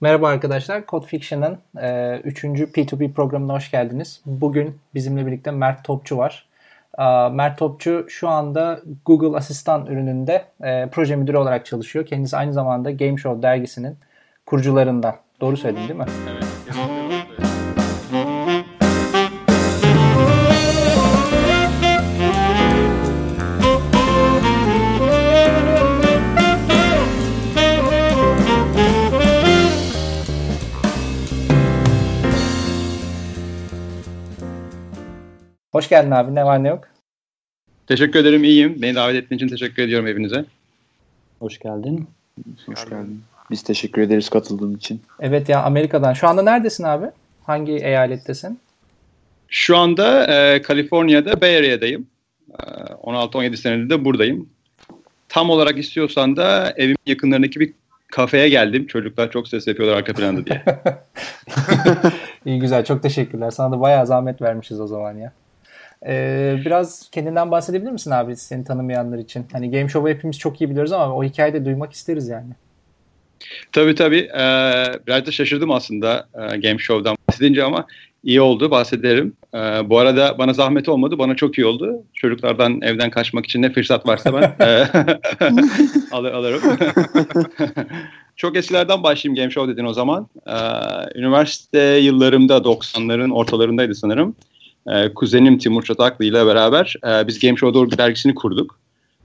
Merhaba arkadaşlar, Code Fiction'ın 3. E, P2P programına hoş geldiniz. Bugün bizimle birlikte Mert Topçu var. E, Mert Topçu şu anda Google Asistan ürününde e, proje müdürü olarak çalışıyor. Kendisi aynı zamanda Game Show dergisinin kurucularından. Doğru söyledim değil mi? Evet. Hoş geldin abi. Ne var ne yok? Teşekkür ederim. iyiyim. Beni davet ettiğin için teşekkür ediyorum evinize. Hoş geldin. Hoş geldin. Biz teşekkür ederiz katıldığın için. Evet ya Amerika'dan. Şu anda neredesin abi? Hangi eyalettesin? Şu anda e, Kaliforniya'da Bay Area'dayım. E, 16-17 senedir de buradayım. Tam olarak istiyorsan da evimin yakınlarındaki bir kafeye geldim. Çocuklar çok ses yapıyorlar arka planda diye. İyi güzel. Çok teşekkürler. Sana da bayağı zahmet vermişiz o zaman ya. Ee, biraz kendinden bahsedebilir misin abi seni tanımayanlar için? Hani Game Show'u hepimiz çok iyi biliyoruz ama o hikayeyi de duymak isteriz yani. Tabii tabii. Ee, biraz da şaşırdım aslında e, Game Show'dan bahsedince ama iyi oldu bahsederim. Ee, bu arada bana zahmet olmadı. Bana çok iyi oldu. Çocuklardan evden kaçmak için ne fırsat varsa ben e, alır, alırım. çok eskilerden başlayayım Game Show dedin o zaman. Ee, üniversite yıllarımda 90'ların ortalarındaydı sanırım e, kuzenim Timur Çataklı ile beraber e, biz Game Show Doğru dergisini kurduk.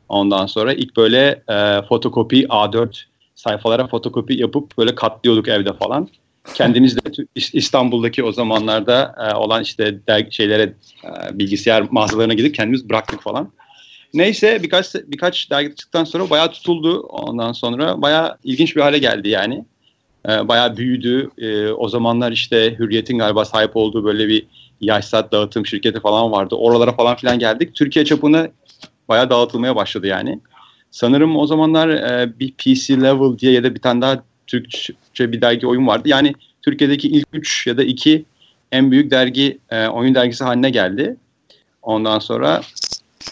Ondan sonra ilk böyle e, fotokopi A4 sayfalara fotokopi yapıp böyle katlıyorduk evde falan. Kendimiz de İstanbul'daki o zamanlarda e, olan işte dergi şeylere e, bilgisayar mağazalarına gidip kendimiz bıraktık falan. Neyse birkaç birkaç dergi çıktıktan sonra bayağı tutuldu. Ondan sonra bayağı ilginç bir hale geldi yani. E, bayağı büyüdü. E, o zamanlar işte Hürriyet'in galiba sahip olduğu böyle bir yaşsat dağıtım şirketi falan vardı. Oralara falan filan geldik. Türkiye çapını bayağı dağıtılmaya başladı yani. Sanırım o zamanlar e, bir PC Level diye ya da bir tane daha Türkçe bir dergi oyun vardı. Yani Türkiye'deki ilk üç ya da iki en büyük dergi e, oyun dergisi haline geldi. Ondan sonra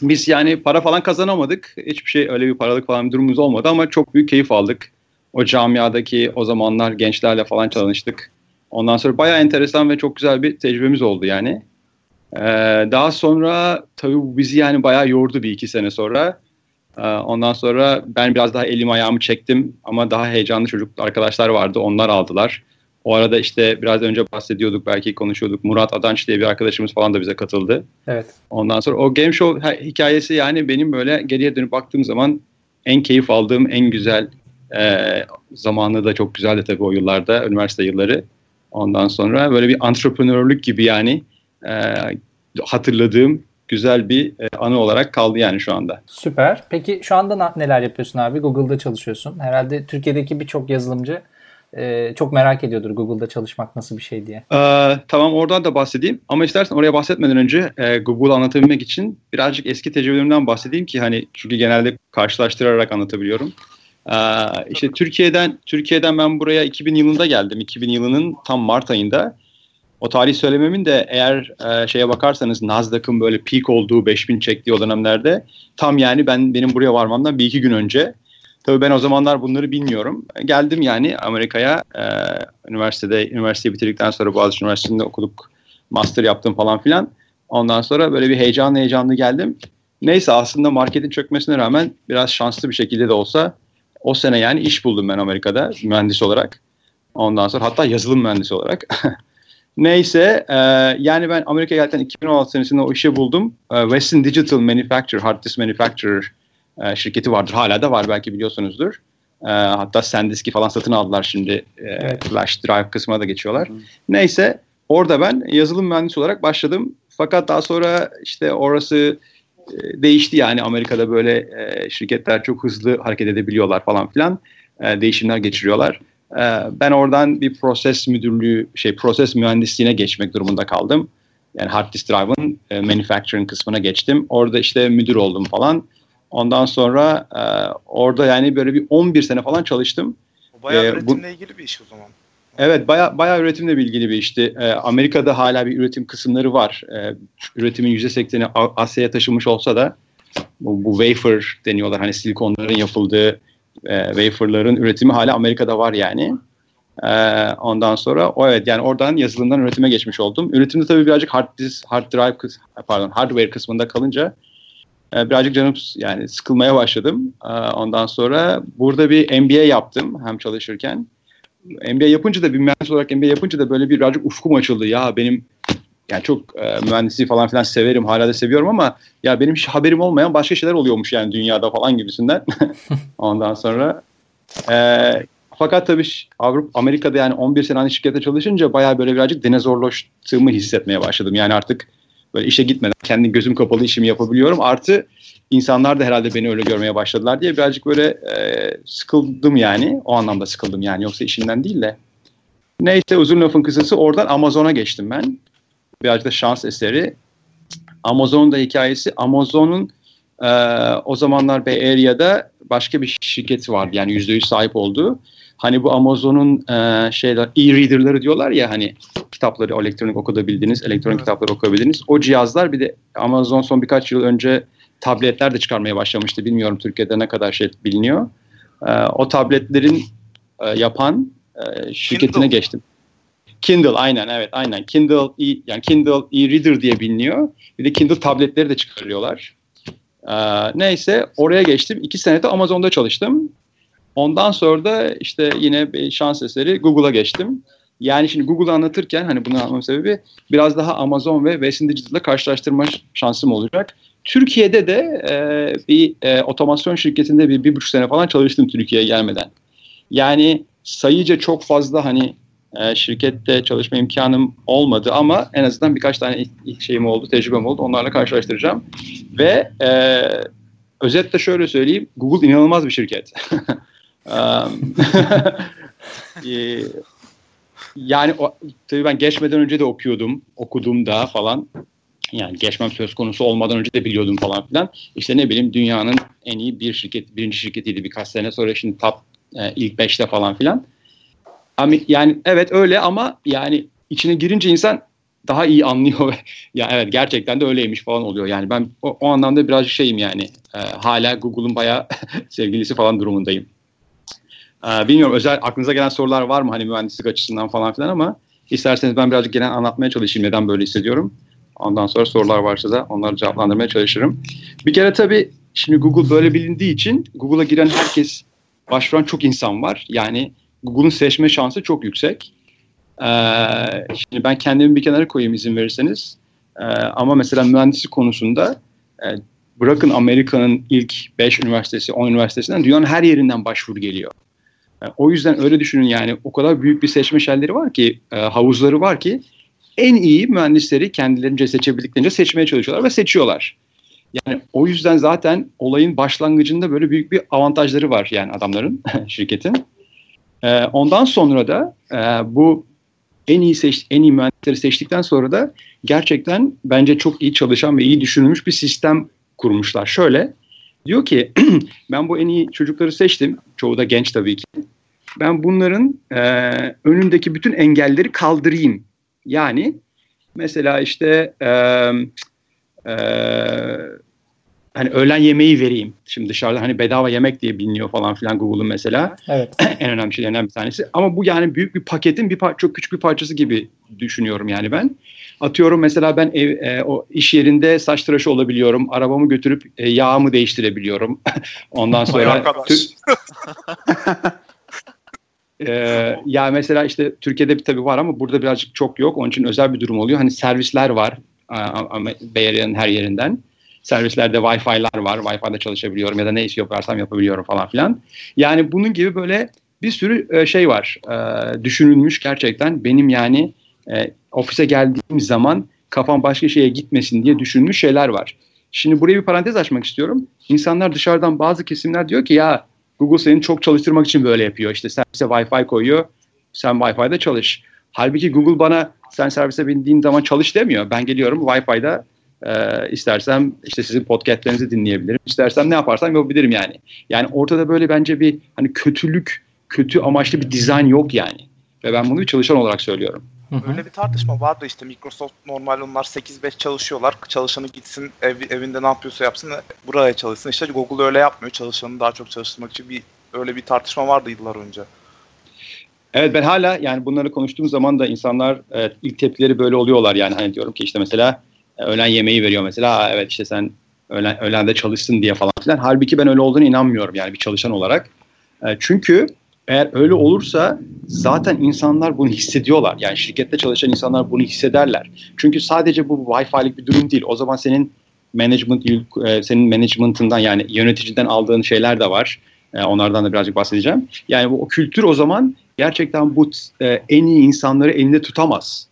biz yani para falan kazanamadık. Hiçbir şey öyle bir paralık falan bir durumumuz olmadı ama çok büyük keyif aldık. O camiadaki o zamanlar gençlerle falan çalıştık. Ondan sonra bayağı enteresan ve çok güzel bir tecrübemiz oldu yani. Ee, daha sonra tabii bizi yani bayağı yordu bir iki sene sonra. Ee, ondan sonra ben biraz daha elim ayağımı çektim ama daha heyecanlı çocuk arkadaşlar vardı onlar aldılar. O arada işte biraz önce bahsediyorduk belki konuşuyorduk. Murat Adanç diye bir arkadaşımız falan da bize katıldı. Evet. Ondan sonra o game show hikayesi yani benim böyle geriye dönüp baktığım zaman en keyif aldığım en güzel e, zamanı da çok güzeldi tabii o yıllarda üniversite yılları. Ondan sonra böyle bir antreprenörlük gibi yani e, hatırladığım güzel bir e, anı olarak kaldı yani şu anda. Süper. Peki şu anda neler yapıyorsun abi? Google'da çalışıyorsun. Herhalde Türkiye'deki birçok yazılımcı e, çok merak ediyordur Google'da çalışmak nasıl bir şey diye. Ee, tamam oradan da bahsedeyim ama istersen oraya bahsetmeden önce e, Google'u anlatabilmek için birazcık eski tecrübelerimden bahsedeyim ki hani çünkü genelde karşılaştırarak anlatabiliyorum. Ee, Türkiye'den Türkiye'den ben buraya 2000 yılında geldim. 2000 yılının tam Mart ayında. O tarih söylememin de eğer e, şeye bakarsanız Nasdaq'ın böyle peak olduğu 5000 çektiği o dönemlerde tam yani ben benim buraya varmamdan bir iki gün önce. Tabii ben o zamanlar bunları bilmiyorum. Geldim yani Amerika'ya e, üniversitede üniversiteyi bitirdikten sonra Boğaziçi Üniversitesi'nde okuduk. Master yaptım falan filan. Ondan sonra böyle bir heyecanlı heyecanlı geldim. Neyse aslında marketin çökmesine rağmen biraz şanslı bir şekilde de olsa o sene yani iş buldum ben Amerika'da mühendis olarak. Ondan sonra hatta yazılım mühendisi olarak. Neyse e, yani ben Amerika'ya geldikten 2016 senesinde o işi buldum. E, Western Digital Manufacturer, Hard Disk Manufacturer e, şirketi vardır. Hala da var belki biliyorsunuzdur. E, hatta SanDisk'i falan satın aldılar şimdi. E, evet. Flash Drive kısmına da geçiyorlar. Hı. Neyse orada ben yazılım mühendisi olarak başladım. Fakat daha sonra işte orası değişti yani Amerika'da böyle e, şirketler çok hızlı hareket edebiliyorlar falan filan. E, değişimler geçiriyorlar. E, ben oradan bir proses müdürlüğü, şey proses mühendisliğine geçmek durumunda kaldım. Yani hard disk drive'ın e, manufacturing kısmına geçtim. Orada işte müdür oldum falan. Ondan sonra e, orada yani böyle bir 11 sene falan çalıştım. bayağı ee, üretimle bu, ilgili bir iş o zaman. Evet baya, baya üretimle ilgili bir işti. Ee, Amerika'da hala bir üretim kısımları var. Ee, üretimin %80'i Asya'ya taşınmış olsa da bu, bu wafer deniyorlar. Hani silikonların yapıldığı e, waferların üretimi hala Amerika'da var yani. Ee, ondan sonra o evet yani oradan yazılımdan üretime geçmiş oldum. Üretimde tabii birazcık hard disk, hard drive pardon hardware kısmında kalınca e, birazcık canım yani sıkılmaya başladım. E, ondan sonra burada bir MBA yaptım hem çalışırken. MBA yapınca da bir mühendis olarak MBA yapınca da böyle bir birazcık ufkum açıldı. Ya benim yani çok e, mühendisliği falan filan severim hala da seviyorum ama ya benim hiç haberim olmayan başka şeyler oluyormuş yani dünyada falan gibisinden. Ondan sonra e, fakat tabii Avrupa Amerika'da yani 11 sene aynı şirkette çalışınca bayağı böyle birazcık dinozorlaştığımı hissetmeye başladım. Yani artık böyle işe gitmeden kendi gözüm kapalı işimi yapabiliyorum. Artı insanlar da herhalde beni öyle görmeye başladılar diye birazcık böyle e, sıkıldım yani. O anlamda sıkıldım yani yoksa işinden değil de. Neyse uzun lafın kısası oradan Amazon'a geçtim ben. Birazcık da şans eseri. Amazon'un da hikayesi Amazon'un e, o zamanlar Bay Area'da başka bir şirketi vardı. Yani %100 sahip olduğu. Hani bu Amazon'un e, şeyler e-reader'ları diyorlar ya hani kitapları elektronik okudabildiğiniz, elektronik evet. kitapları okuyabildiğiniz o cihazlar bir de Amazon son birkaç yıl önce tabletler de çıkarmaya başlamıştı. Bilmiyorum Türkiye'de ne kadar şey biliniyor. E, o tabletlerin e, yapan e, şirketine Kindle. geçtim. Kindle aynen evet aynen. Kindle e, yani Kindle e-reader diye biliniyor. Bir de Kindle tabletleri de çıkarıyorlar. Ee, neyse oraya geçtim. İki senede Amazon'da çalıştım. Ondan sonra da işte yine bir şans eseri Google'a geçtim. Yani şimdi Google'ı anlatırken hani bunu anlamam sebebi biraz daha Amazon ve Western Digital'la karşılaştırma şansım olacak. Türkiye'de de e, bir e, otomasyon şirketinde bir, bir buçuk sene falan çalıştım Türkiye'ye gelmeden. Yani sayıca çok fazla hani e, şirkette çalışma imkanım olmadı ama en azından birkaç tane şeyim oldu, tecrübem oldu. Onlarla karşılaştıracağım. Ve e, özetle şöyle söyleyeyim. Google inanılmaz bir şirket. E, yani o, tabii ben geçmeden önce de okuyordum. Okudum da falan. Yani geçmem söz konusu olmadan önce de biliyordum falan filan. İşte ne bileyim dünyanın en iyi bir şirket, birinci şirketiydi birkaç sene sonra şimdi top e, ilk beşte falan filan. Yani evet öyle ama yani içine girince insan daha iyi anlıyor. ya evet gerçekten de öyleymiş falan oluyor. Yani ben o, o anlamda birazcık şeyim yani. E, hala Google'un bayağı sevgilisi falan durumundayım. E, bilmiyorum özel aklınıza gelen sorular var mı hani mühendislik açısından falan filan ama isterseniz ben birazcık genel anlatmaya çalışayım neden böyle hissediyorum. Ondan sonra sorular varsa da onları cevaplandırmaya çalışırım. Bir kere tabii şimdi Google böyle bilindiği için Google'a giren herkes başvuran çok insan var. Yani Google'un seçme şansı çok yüksek. Ee, şimdi ben kendimi bir kenara koyayım izin verirseniz. Ee, ama mesela mühendislik konusunda e, bırakın Amerika'nın ilk 5 üniversitesi, 10 üniversitesinden dünyanın her yerinden başvuru geliyor. Yani o yüzden öyle düşünün yani o kadar büyük bir seçme şelleri var ki, e, havuzları var ki en iyi mühendisleri kendilerince seçebildiklerince seçmeye çalışıyorlar ve seçiyorlar. Yani o yüzden zaten olayın başlangıcında böyle büyük bir avantajları var yani adamların, şirketin. E, ondan sonra da e, bu en iyi seç, en iyi mühendisleri seçtikten sonra da gerçekten bence çok iyi çalışan ve iyi düşünülmüş bir sistem kurmuşlar. Şöyle diyor ki ben bu en iyi çocukları seçtim. Çoğu da genç tabii ki. Ben bunların e, önündeki bütün engelleri kaldırayım. Yani mesela işte e, e, hani öğlen yemeği vereyim. Şimdi dışarıda hani bedava yemek diye biliniyor falan filan Google'un mesela. Evet. en önemli şeylerden bir tanesi. Ama bu yani büyük bir paketin bir par- çok küçük bir parçası gibi düşünüyorum yani ben. Atıyorum mesela ben ev, e, o iş yerinde saç tıraşı olabiliyorum. Arabamı götürüp e, yağımı değiştirebiliyorum. Ondan sonra Ee, ya mesela işte Türkiye'de bir tabii var ama burada birazcık çok yok. Onun için özel bir durum oluyor. Hani servisler var Bay her yerinden servislerde Wi-Fi'lar var. Wi-Fi'de çalışabiliyorum ya da ne iş yaparsam yapabiliyorum falan filan. Yani bunun gibi böyle bir sürü e, şey var. E, düşünülmüş gerçekten. Benim yani e, ofise geldiğim zaman kafam başka şeye gitmesin diye düşünülmüş şeyler var. Şimdi buraya bir parantez açmak istiyorum. İnsanlar dışarıdan bazı kesimler diyor ki ya Google seni çok çalıştırmak için böyle yapıyor. İşte servise Wi-Fi koyuyor. Sen Wi-Fi'de çalış. Halbuki Google bana sen servise bindiğin zaman çalış demiyor. Ben geliyorum Wi-Fi'de ee, istersem işte sizin podcastlerinizi dinleyebilirim. İstersem ne yaparsam yapabilirim yani. Yani ortada böyle bence bir hani kötülük, kötü amaçlı bir dizayn yok yani. Ve ben bunu bir çalışan olarak söylüyorum. Öyle bir tartışma vardı işte Microsoft normal onlar 8-5 çalışıyorlar. Çalışanı gitsin ev, evinde ne yapıyorsa yapsın buraya çalışsın. İşte Google öyle yapmıyor. Çalışanı daha çok çalıştırmak için bir öyle bir tartışma vardı yıllar önce. Evet ben hala yani bunları konuştuğum zaman da insanlar evet, ilk tepkileri böyle oluyorlar yani hani diyorum ki işte mesela e, öğlen yemeği veriyor mesela evet işte sen öğlen, öğlende çalışsın diye falan filan. Halbuki ben öyle olduğunu inanmıyorum yani bir çalışan olarak. E, çünkü eğer öyle olursa zaten insanlar bunu hissediyorlar. Yani şirkette çalışan insanlar bunu hissederler. Çünkü sadece bu Wi-Fi'lik bir durum değil. O zaman senin management e, senin management'ından yani yöneticiden aldığın şeyler de var. E, onlardan da birazcık bahsedeceğim. Yani bu o kültür o zaman gerçekten bu e, en iyi insanları elinde tutamaz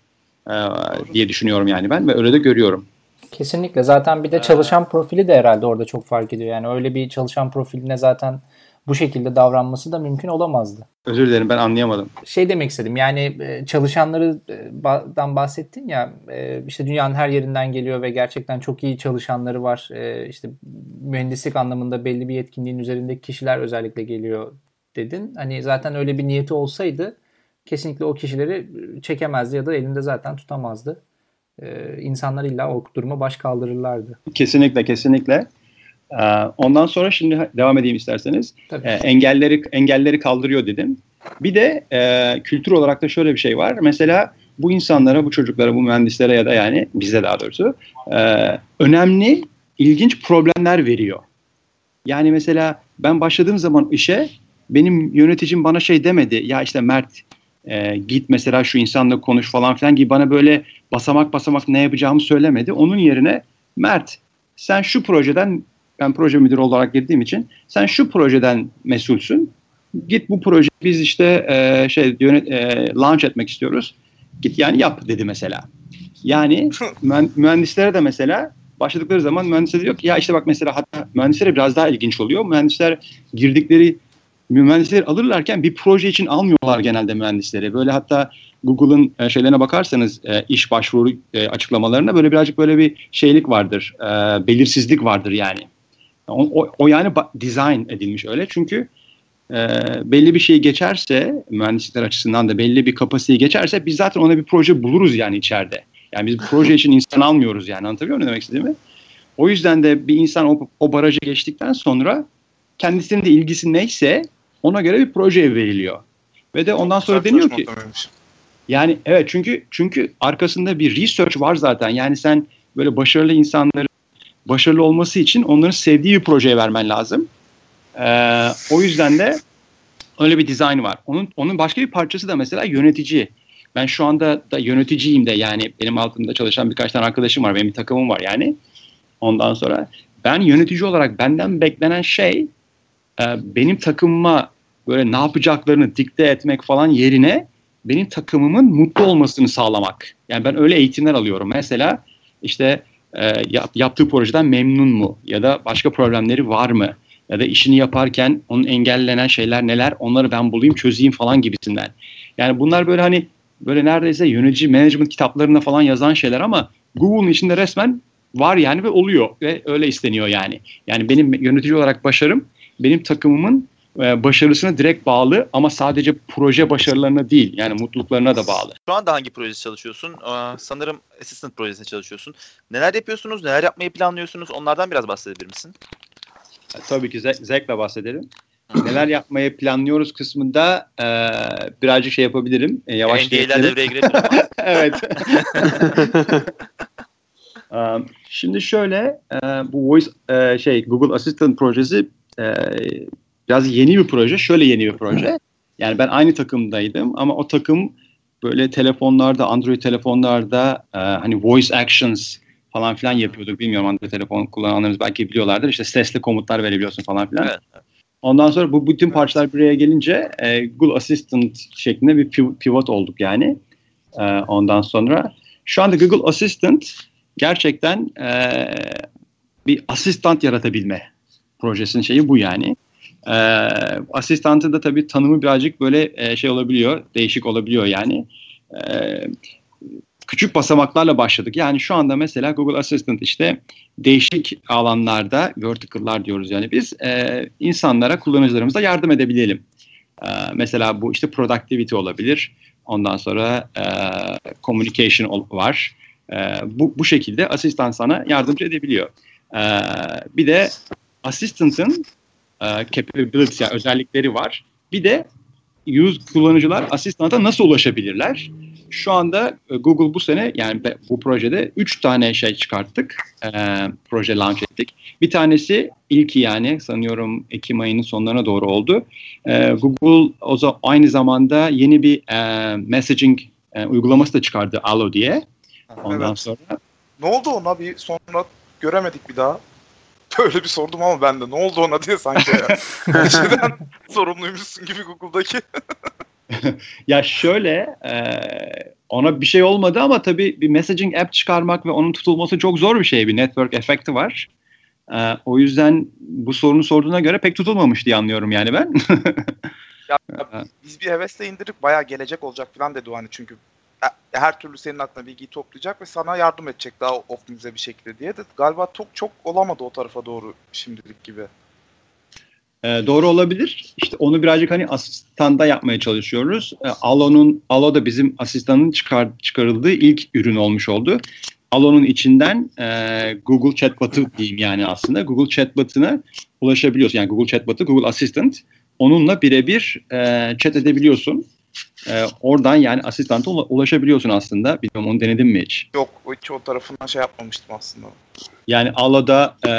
diye düşünüyorum yani ben ve öyle de görüyorum. Kesinlikle. Zaten bir de çalışan profili de herhalde orada çok fark ediyor. Yani öyle bir çalışan profiline zaten bu şekilde davranması da mümkün olamazdı. Özür dilerim ben anlayamadım. Şey demek istedim yani e, çalışanlardan bahsettin ya e, işte dünyanın her yerinden geliyor ve gerçekten çok iyi çalışanları var. E, işte mühendislik anlamında belli bir yetkinliğin üzerindeki kişiler özellikle geliyor dedin. Hani zaten öyle bir niyeti olsaydı kesinlikle o kişileri çekemezdi ya da elinde zaten tutamazdı. İnsanlar illa o duruma baş kaldırırlardı. Kesinlikle kesinlikle. Ee, ondan sonra şimdi devam edeyim isterseniz. Tabii. Ee, engelleri engelleri kaldırıyor dedim. Bir de e, kültür olarak da şöyle bir şey var. Mesela bu insanlara, bu çocuklara, bu mühendislere ya da yani bize daha doğrusu e, önemli, ilginç problemler veriyor. Yani mesela ben başladığım zaman işe benim yöneticim bana şey demedi. Ya işte Mert e, git mesela şu insanla konuş falan filan gibi bana böyle basamak basamak ne yapacağımı söylemedi. Onun yerine Mert sen şu projeden ben proje müdürü olarak girdiğim için sen şu projeden mesulsün. Git bu proje biz işte e, şey yönet, e, launch etmek istiyoruz. Git yani yap dedi mesela. Yani mühendislere de mesela başladıkları zaman mühendisler diyor ki ya işte bak mesela hatta mühendislere biraz daha ilginç oluyor. Mühendisler girdikleri mühendisleri alırlarken bir proje için almıyorlar genelde mühendisleri. Böyle hatta Google'ın e, şeylerine bakarsanız e, iş başvuru e, açıklamalarına böyle birazcık böyle bir şeylik vardır. E, belirsizlik vardır yani. O, o, o yani design edilmiş öyle. Çünkü e, belli bir şey geçerse, mühendislikler açısından da belli bir kapasiteyi geçerse biz zaten ona bir proje buluruz yani içeride. Yani biz proje için insan almıyoruz yani anlatabiliyor muyum demek istediğimi? O yüzden de bir insan o, o barajı geçtikten sonra kendisinin de ilgisi neyse ona göre bir proje veriliyor. Ve de ondan sonra deniyor ki yani evet çünkü çünkü arkasında bir research var zaten. Yani sen böyle başarılı insanları başarılı olması için onların sevdiği bir projeye vermen lazım. Ee, o yüzden de öyle bir dizayn var. Onun onun başka bir parçası da mesela yönetici. Ben şu anda da yöneticiyim de yani benim altımda çalışan birkaç tane arkadaşım var. Benim bir takımım var yani. Ondan sonra ben yönetici olarak benden beklenen şey e, benim takımıma böyle ne yapacaklarını dikte etmek falan yerine benim takımımın mutlu olmasını sağlamak. Yani ben öyle eğitimler alıyorum. Mesela işte e, yaptığı projeden memnun mu? Ya da başka problemleri var mı? Ya da işini yaparken onun engellenen şeyler neler? Onları ben bulayım, çözeyim falan gibisinden. Yani bunlar böyle hani böyle neredeyse yönetici management kitaplarında falan yazan şeyler ama Google'un içinde resmen var yani ve oluyor ve öyle isteniyor yani. Yani benim yönetici olarak başarım benim takımımın e, başarısına direkt bağlı ama sadece proje başarılarına değil yani mutluluklarına da bağlı. Şu anda hangi projede çalışıyorsun? Ee, sanırım assistant projesinde çalışıyorsun. Neler yapıyorsunuz? Neler yapmayı planlıyorsunuz? Onlardan biraz bahsedebilir misin? E, tabii ki ze- zevkle bahsedelim. Neler yapmayı planlıyoruz kısmında e, birazcık şey yapabilirim. E, yavaş NDA'ler devreye girebilir Evet. um, şimdi şöyle e, bu voice e, şey Google Assistant projesi e, biraz yeni bir proje. Şöyle yeni bir proje. Yani ben aynı takımdaydım ama o takım böyle telefonlarda, Android telefonlarda e, hani voice actions falan filan yapıyorduk. Bilmiyorum Android telefon kullananlarımız belki biliyorlardır. İşte sesli komutlar verebiliyorsun falan filan. Evet. Ondan sonra bu bütün parçalar buraya gelince e, Google Assistant şeklinde bir pivot olduk yani. E, ondan sonra şu anda Google Assistant gerçekten e, bir asistan yaratabilme projesinin şeyi bu yani. E, asistantın da tabii tanımı birazcık böyle e, şey olabiliyor, değişik olabiliyor yani. E, küçük basamaklarla başladık. Yani şu anda mesela Google Assistant işte değişik alanlarda, vertical'lar diyoruz yani biz e, insanlara, kullanıcılarımıza yardım edebilelim. E, mesela bu işte productivity olabilir. Ondan sonra e, communication var. E, bu, bu şekilde asistan sana yardımcı edebiliyor. E, bir de assistant'ın e, capabilities yani özellikleri var. Bir de use kullanıcılar asistanta nasıl ulaşabilirler? Şu anda e, Google bu sene yani bu projede 3 tane şey çıkarttık. E, proje launch ettik. Bir tanesi ilki yani sanıyorum Ekim ayının sonlarına doğru oldu. E, Google o zaman aynı zamanda yeni bir e, messaging e, uygulaması da çıkardı Allo diye. Ondan evet. sonra. Ne oldu ona bir sonra göremedik bir daha. Böyle bir sordum ama ben de ne oldu ona diye sanki ya. Şeyden sorumluymuşsun gibi Google'daki. ya şöyle e, ona bir şey olmadı ama tabii bir messaging app çıkarmak ve onun tutulması çok zor bir şey. Bir network efekti var. E, o yüzden bu sorunu sorduğuna göre pek tutulmamış diye anlıyorum yani ben. ya, ya, biz bir hevesle indirip bayağı gelecek olacak falan dedi hani çünkü her türlü senin aklına bilgiyi toplayacak ve sana yardım edecek daha optimize bir şekilde diye de galiba çok çok olamadı o tarafa doğru şimdilik gibi. E, doğru olabilir. İşte onu birazcık hani asistanda yapmaya çalışıyoruz. E, Allo'nun Allo da bizim asistanın çıkar, çıkarıldığı ilk ürün olmuş oldu. Allo'nun içinden e, Google Chatbot'u diyeyim yani aslında. Google Chatbot'una ulaşabiliyorsun. Yani Google Chatbot'u, Google Assistant. Onunla birebir e, chat edebiliyorsun. E, oradan yani asistanta ulaşabiliyorsun aslında. Bilmiyorum onu denedin mi hiç? Yok hiç o tarafından şey yapmamıştım aslında. Yani Allo'da e,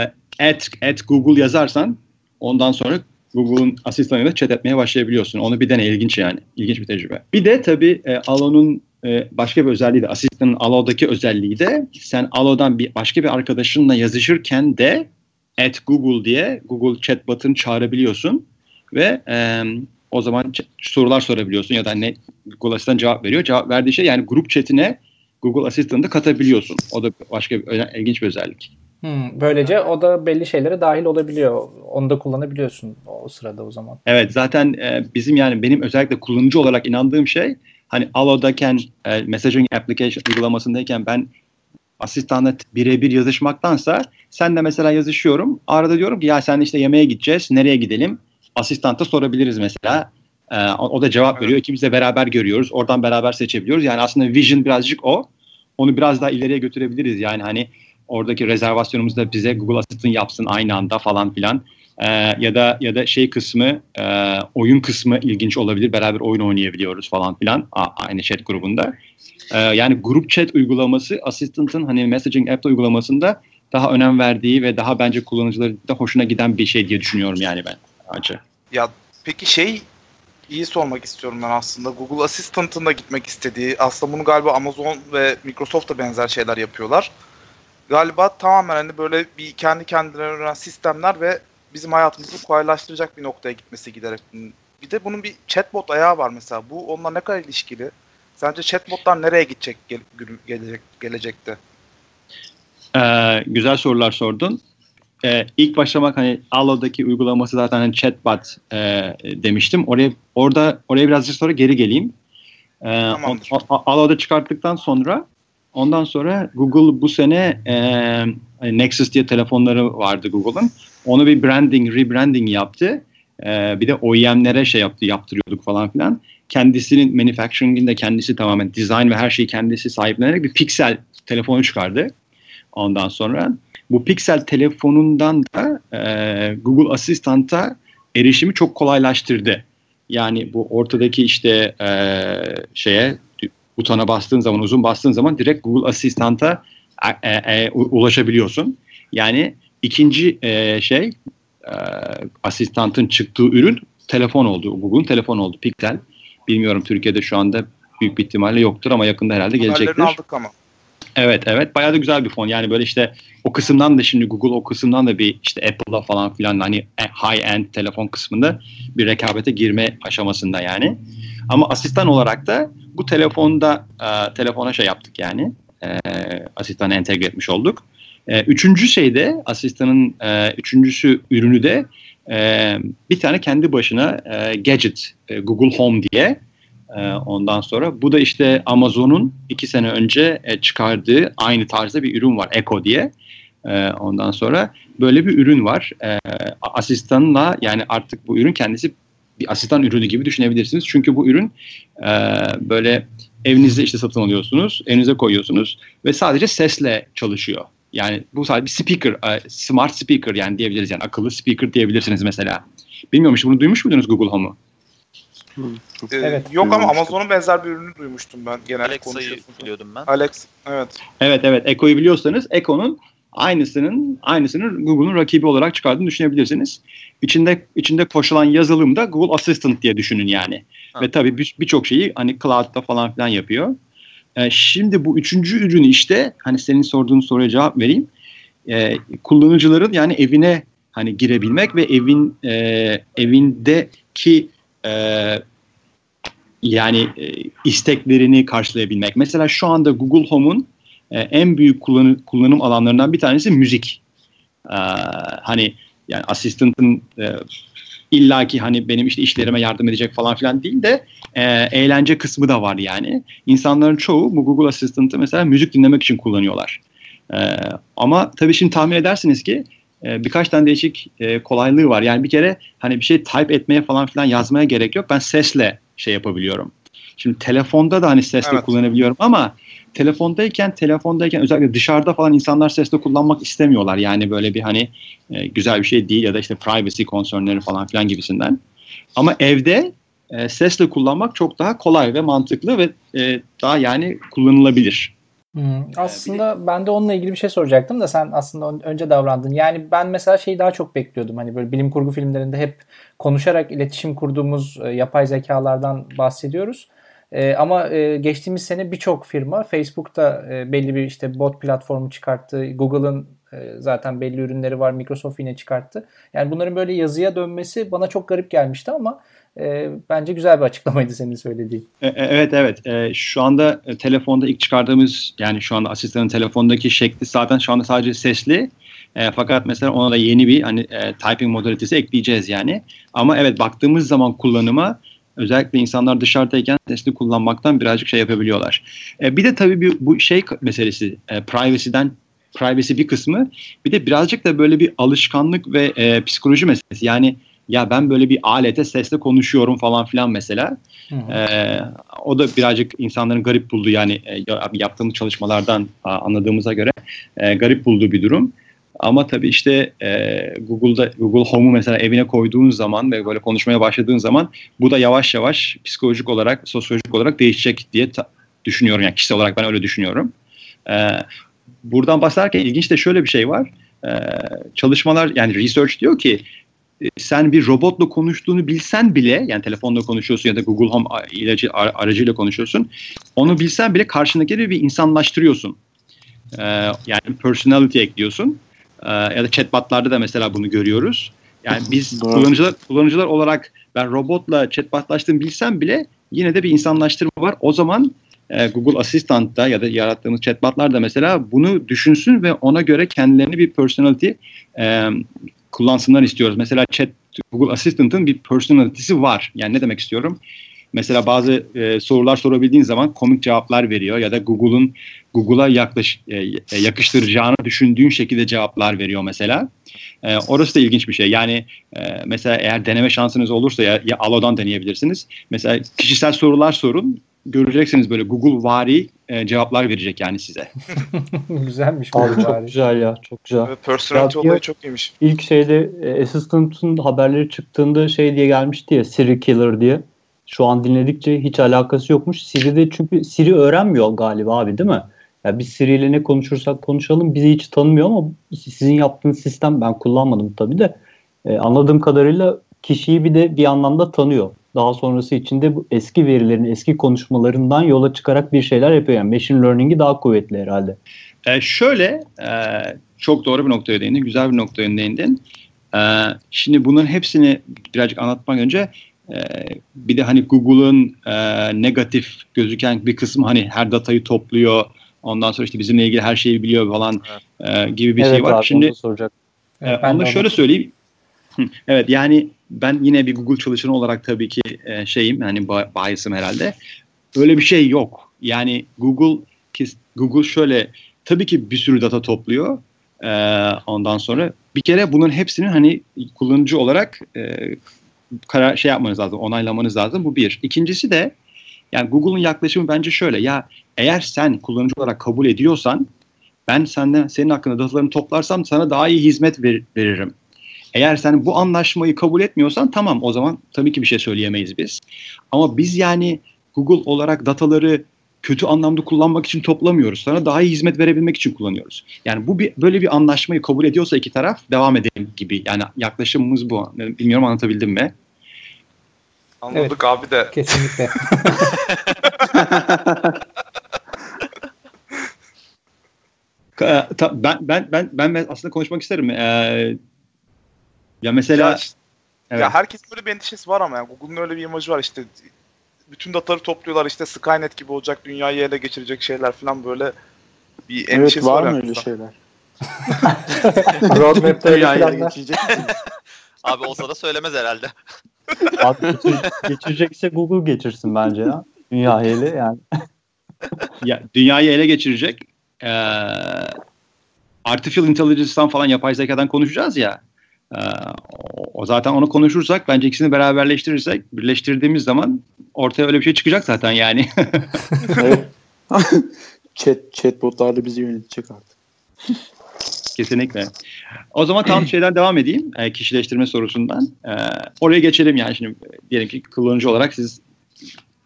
at, at Google yazarsan ondan sonra Google'un asistanıyla chat etmeye başlayabiliyorsun. Onu bir dene ilginç yani. İlginç bir tecrübe. Bir de tabii e, Allo'nun e, başka bir özelliği de asistanın Allo'daki özelliği de sen Allo'dan bir başka bir arkadaşınla yazışırken de at Google diye Google chatbot'ını çağırabiliyorsun ve e, o zaman sorular sorabiliyorsun ya da ne Google Asistan cevap veriyor. Cevap verdiği şey yani grup chatine Google Asistan'ı katabiliyorsun. O da başka bir ilginç bir özellik. Hmm, böylece o da belli şeylere dahil olabiliyor. Onu da kullanabiliyorsun o sırada o zaman. Evet zaten e, bizim yani benim özellikle kullanıcı olarak inandığım şey hani Allo'dayken e, messaging application uygulamasındayken ben asistanla birebir yazışmaktansa sen de mesela yazışıyorum. Arada diyorum ki ya sen işte yemeğe gideceğiz. Nereye gidelim? Asistanta sorabiliriz mesela. Ee, o da cevap veriyor. İkimiz de beraber görüyoruz. Oradan beraber seçebiliyoruz. Yani aslında vision birazcık o. Onu biraz daha ileriye götürebiliriz. Yani hani oradaki rezervasyonumuzu da bize Google Assistant yapsın aynı anda falan filan. Ee, ya da ya da şey kısmı e, oyun kısmı ilginç olabilir. Beraber oyun oynayabiliyoruz falan filan A, aynı chat grubunda. Ee, yani grup chat uygulaması Assistant'ın hani messaging app uygulamasında daha önem verdiği ve daha bence kullanıcıların da hoşuna giden bir şey diye düşünüyorum yani ben. Acı. Ya peki şey iyi sormak istiyorum ben aslında. Google Assistant'ın da gitmek istediği, aslında bunu galiba Amazon ve Microsoft da benzer şeyler yapıyorlar. Galiba tamamen hani böyle bir kendi kendine öğrenen sistemler ve bizim hayatımızı kolaylaştıracak bir noktaya gitmesi giderek. Bir de bunun bir chatbot ayağı var mesela. Bu onunla ne kadar ilişkili? Sence chatbotlar nereye gidecek gel, gelecek, gelecekte? Ee, güzel sorular sordun e, ilk başlamak hani Allo'daki uygulaması zaten hani chatbot e, demiştim. Oraya orada oraya birazcık sonra geri geleyim. E, Allo'da çıkarttıktan sonra ondan sonra Google bu sene e, hani Nexus diye telefonları vardı Google'ın. Onu bir branding, rebranding yaptı. E, bir de OEM'lere şey yaptı, yaptırıyorduk falan filan. Kendisinin manufacturing'inde kendisi tamamen design ve her şeyi kendisi sahiplenerek bir Pixel telefonu çıkardı. Ondan sonra bu Pixel telefonundan da e, Google Asistant'a erişimi çok kolaylaştırdı. Yani bu ortadaki işte e, şeye butona bastığın zaman, uzun bastığın zaman direkt Google Asistant'a e, e, ulaşabiliyorsun. Yani ikinci e, şey e, asistantın çıktığı ürün telefon oldu. Google'un telefon oldu. Pixel. Bilmiyorum Türkiye'de şu anda büyük bir ihtimalle yoktur ama yakında herhalde gelecektir. aldık ama. Evet evet bayağı da güzel bir fon. Yani böyle işte o kısımdan da şimdi Google o kısımdan da bir işte Apple'a falan filan hani high end telefon kısmında bir rekabete girme aşamasında yani. Ama asistan olarak da bu telefonda e, telefona şey yaptık yani. E, asistanı entegre etmiş olduk. E, üçüncü şey de asistanın e, üçüncüsü ürünü de e, bir tane kendi başına e, gadget e, Google Home diye e, ondan sonra bu da işte Amazon'un iki sene önce e, çıkardığı aynı tarzda bir ürün var Echo diye. E, ondan sonra böyle bir ürün var. E, asistanla yani artık bu ürün kendisi bir asistan ürünü gibi düşünebilirsiniz. Çünkü bu ürün e, böyle evinizde işte satın alıyorsunuz, evinize koyuyorsunuz ve sadece sesle çalışıyor. Yani bu sadece bir speaker, e, smart speaker yani diyebiliriz yani akıllı speaker diyebilirsiniz mesela. Bilmiyorum bunu duymuş muydunuz Google Home'u? Ee, evet. Yok ama Amazon'un benzer bir ürünü duymuştum ben. Genel Alexa'yı biliyordum ben. Alex, evet. Evet evet Echo'yu biliyorsanız Echo'nun aynısının aynısının Google'un rakibi olarak çıkardığını düşünebilirsiniz. İçinde içinde koşulan yazılım da Google Assistant diye düşünün yani. Ha. Ve tabii birçok şeyi hani cloud'da falan filan yapıyor. Ee, şimdi bu üçüncü ürünü işte hani senin sorduğun soruya cevap vereyim. Ee, kullanıcıların yani evine hani girebilmek ve evin e, evindeki e, yani e, isteklerini karşılayabilmek. Mesela şu anda Google Home'un e, en büyük kullanım, kullanım alanlarından bir tanesi müzik. E, hani yani asistantın e, illaki hani benim işte işlerime yardım edecek falan filan değil de e, eğlence kısmı da var yani. İnsanların çoğu bu Google Assistant'ı mesela müzik dinlemek için kullanıyorlar. E, ama tabii şimdi tahmin edersiniz ki e, birkaç tane değişik e, kolaylığı var. Yani bir kere hani bir şey type etmeye falan filan yazmaya gerek yok. Ben sesle şey yapabiliyorum. Şimdi telefonda da hani sesle evet. kullanabiliyorum ama telefondayken telefondayken özellikle dışarıda falan insanlar sesle kullanmak istemiyorlar. Yani böyle bir hani e, güzel bir şey değil ya da işte privacy concernleri falan filan gibisinden. Ama evde e, sesle kullanmak çok daha kolay ve mantıklı ve e, daha yani kullanılabilir. Hmm, aslında ben de onunla ilgili bir şey soracaktım da sen aslında önce davrandın. Yani ben mesela şeyi daha çok bekliyordum. Hani böyle bilim kurgu filmlerinde hep konuşarak iletişim kurduğumuz e, yapay zekalardan bahsediyoruz. E, ama e, geçtiğimiz sene birçok firma Facebook'ta e, belli bir işte bot platformu çıkarttı. Google'ın e, zaten belli ürünleri var. Microsoft yine çıkarttı. Yani bunların böyle yazıya dönmesi bana çok garip gelmişti ama e, bence güzel bir açıklamaydı senin söylediğin. E, e, evet evet. E, şu anda e, telefonda ilk çıkardığımız yani şu anda asistanın telefondaki şekli zaten şu anda sadece sesli. E, fakat mesela ona da yeni bir hani e, typing modalitesi ekleyeceğiz yani. Ama evet baktığımız zaman kullanıma özellikle insanlar dışarıdayken sesli kullanmaktan birazcık şey yapabiliyorlar. E, bir de tabii bir, bu şey meselesi e, privacy'den privacy bir kısmı bir de birazcık da böyle bir alışkanlık ve e, psikoloji meselesi. Yani ya ben böyle bir alete sesle konuşuyorum falan filan mesela. Ee, o da birazcık insanların garip bulduğu yani e, yaptığımız çalışmalardan anladığımıza göre e, garip bulduğu bir durum. Ama tabii işte e, Google'da Google Home'u mesela evine koyduğun zaman ve böyle konuşmaya başladığın zaman bu da yavaş yavaş psikolojik olarak, sosyolojik olarak değişecek diye düşünüyorum. Yani kişisel olarak ben öyle düşünüyorum. E, buradan bahsederken ilginç de şöyle bir şey var. E, çalışmalar yani research diyor ki e, sen bir robotla konuştuğunu bilsen bile yani telefonla konuşuyorsun ya da Google Home ilacı aracıyla konuşuyorsun. Onu bilsen bile karşındaki bir insanlaştırıyorsun. Ee, yani personality ekliyorsun. Ee, ya da chatbotlarda da mesela bunu görüyoruz. Yani biz kullanıcılar kullanıcılar olarak ben robotla chatbotlaştığımı bilsem bile yine de bir insanlaştırma var. O zaman e, Google Assistant'ta ya da yarattığımız chatbotlar da mesela bunu düşünsün ve ona göre kendilerini bir personality e, kullansınlar istiyoruz. Mesela chat Google Assistant'ın bir personality'si var. Yani ne demek istiyorum? Mesela bazı e, sorular sorabildiğin zaman komik cevaplar veriyor ya da Google'un Google'a yaklaş, e, e, yakıştıracağını düşündüğün şekilde cevaplar veriyor mesela. E, orası da ilginç bir şey. Yani e, mesela eğer deneme şansınız olursa ya, ya Alo'dan deneyebilirsiniz. Mesela kişisel sorular sorun göreceksiniz böyle Google vari e, cevaplar verecek yani size. Güzelmiş. Abi çok güzel ya çok güzel. Evet, personality olayı çok iyiymiş. İlk şeyde e, Assistant'ın haberleri çıktığında şey diye gelmişti ya Siri Killer diye. Şu an dinledikçe hiç alakası yokmuş. Siri de çünkü Siri öğrenmiyor galiba abi değil mi? Ya biz Siri ile ne konuşursak konuşalım bizi hiç tanımıyor ama sizin yaptığınız sistem ben kullanmadım tabii de e, anladığım kadarıyla kişiyi bir de bir anlamda tanıyor daha sonrası içinde bu eski verilerin, eski konuşmalarından yola çıkarak bir şeyler yapıyor. Yani machine learning'i daha kuvvetli herhalde. E, şöyle, e, çok doğru bir noktaya değindin, güzel bir noktaya değindin. E, şimdi bunların hepsini birazcık anlatmak önce e, bir de hani Google'ın e, negatif gözüken bir kısmı hani her datayı topluyor, ondan sonra işte bizimle ilgili her şeyi biliyor falan e, gibi bir evet, şey var. Abi, Şimdi soracak. E, onu şöyle söyleyeyim. Evet yani ben yine bir Google çalışanı olarak tabii ki e, şeyim yani bias'ım herhalde. Öyle bir şey yok. Yani Google Google şöyle tabii ki bir sürü data topluyor. E, ondan sonra bir kere bunun hepsinin hani kullanıcı olarak e, karar şey yapmanız lazım, onaylamanız lazım. Bu bir. İkincisi de yani Google'un yaklaşımı bence şöyle. Ya eğer sen kullanıcı olarak kabul ediyorsan ben senden senin hakkında datalarını toplarsam sana daha iyi hizmet ver, veririm. Eğer sen bu anlaşmayı kabul etmiyorsan tamam o zaman tabii ki bir şey söyleyemeyiz biz. Ama biz yani Google olarak dataları kötü anlamda kullanmak için toplamıyoruz. Sana daha iyi hizmet verebilmek için kullanıyoruz. Yani bu bir, böyle bir anlaşmayı kabul ediyorsa iki taraf devam edelim gibi. Yani yaklaşımımız bu. Bilmiyorum anlatabildim mi? Anladık evet, abi de. Kesinlikle. ben ben ben ben aslında konuşmak isterim. Ee, ya mesela ya, evet. ya herkes böyle bir endişesi var ama yani Google'un öyle bir imajı var işte bütün dataları topluyorlar işte Skynet gibi olacak dünyayı ele geçirecek şeyler falan böyle bir endişesi evet, var. var mı öyle şeyler? Roadmap'te öyle planlar. Abi olsa da söylemez herhalde. Abi geçir, geçirecekse Google geçirsin bence ya. Dünyayı ele yani. ya, dünyayı ele geçirecek. Ee, artificial intelligence'dan falan yapay zekadan konuşacağız ya. Ee, o zaten onu konuşursak bence ikisini beraberleştirirsek birleştirdiğimiz zaman ortaya öyle bir şey çıkacak zaten yani. Chat, chatbotlar da bizi yönetecek artık. Kesinlikle. O zaman tam şeyden devam edeyim. E, kişileştirme sorusundan. E, oraya geçelim yani şimdi diyelim ki kullanıcı olarak siz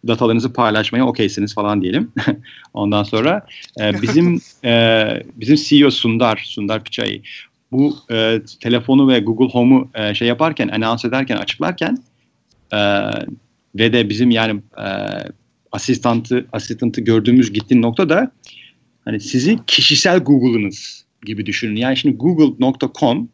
datalarınızı paylaşmaya okeysiniz falan diyelim. Ondan sonra e, bizim e, bizim CEO Sundar, Sundar Pichai bu e, telefonu ve Google Home'u e, şey yaparken, anons ederken, açıklarken e, ve de bizim yani e, asistantı asistantı gördüğümüz gittiğin nokta da hani sizin kişisel Google'ınız gibi düşünün. Yani şimdi google.com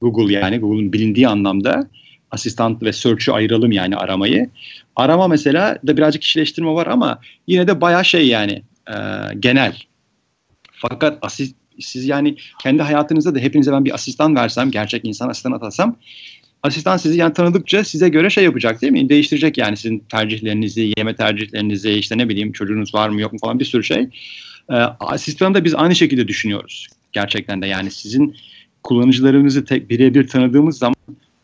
Google yani Google'un bilindiği anlamda asistan ve search'ü ayıralım yani aramayı. Arama mesela da birazcık kişileştirme var ama yine de bayağı şey yani e, genel. Fakat asist, siz yani kendi hayatınızda da hepinize ben bir asistan versem, gerçek insan asistan atasam asistan sizi yani tanıdıkça size göre şey yapacak değil mi? Değiştirecek yani sizin tercihlerinizi, yeme tercihlerinizi, işte ne bileyim çocuğunuz var mı yok mu falan bir sürü şey. Ee, asistanı da biz aynı şekilde düşünüyoruz. Gerçekten de yani sizin kullanıcılarınızı tek birebir tanıdığımız zaman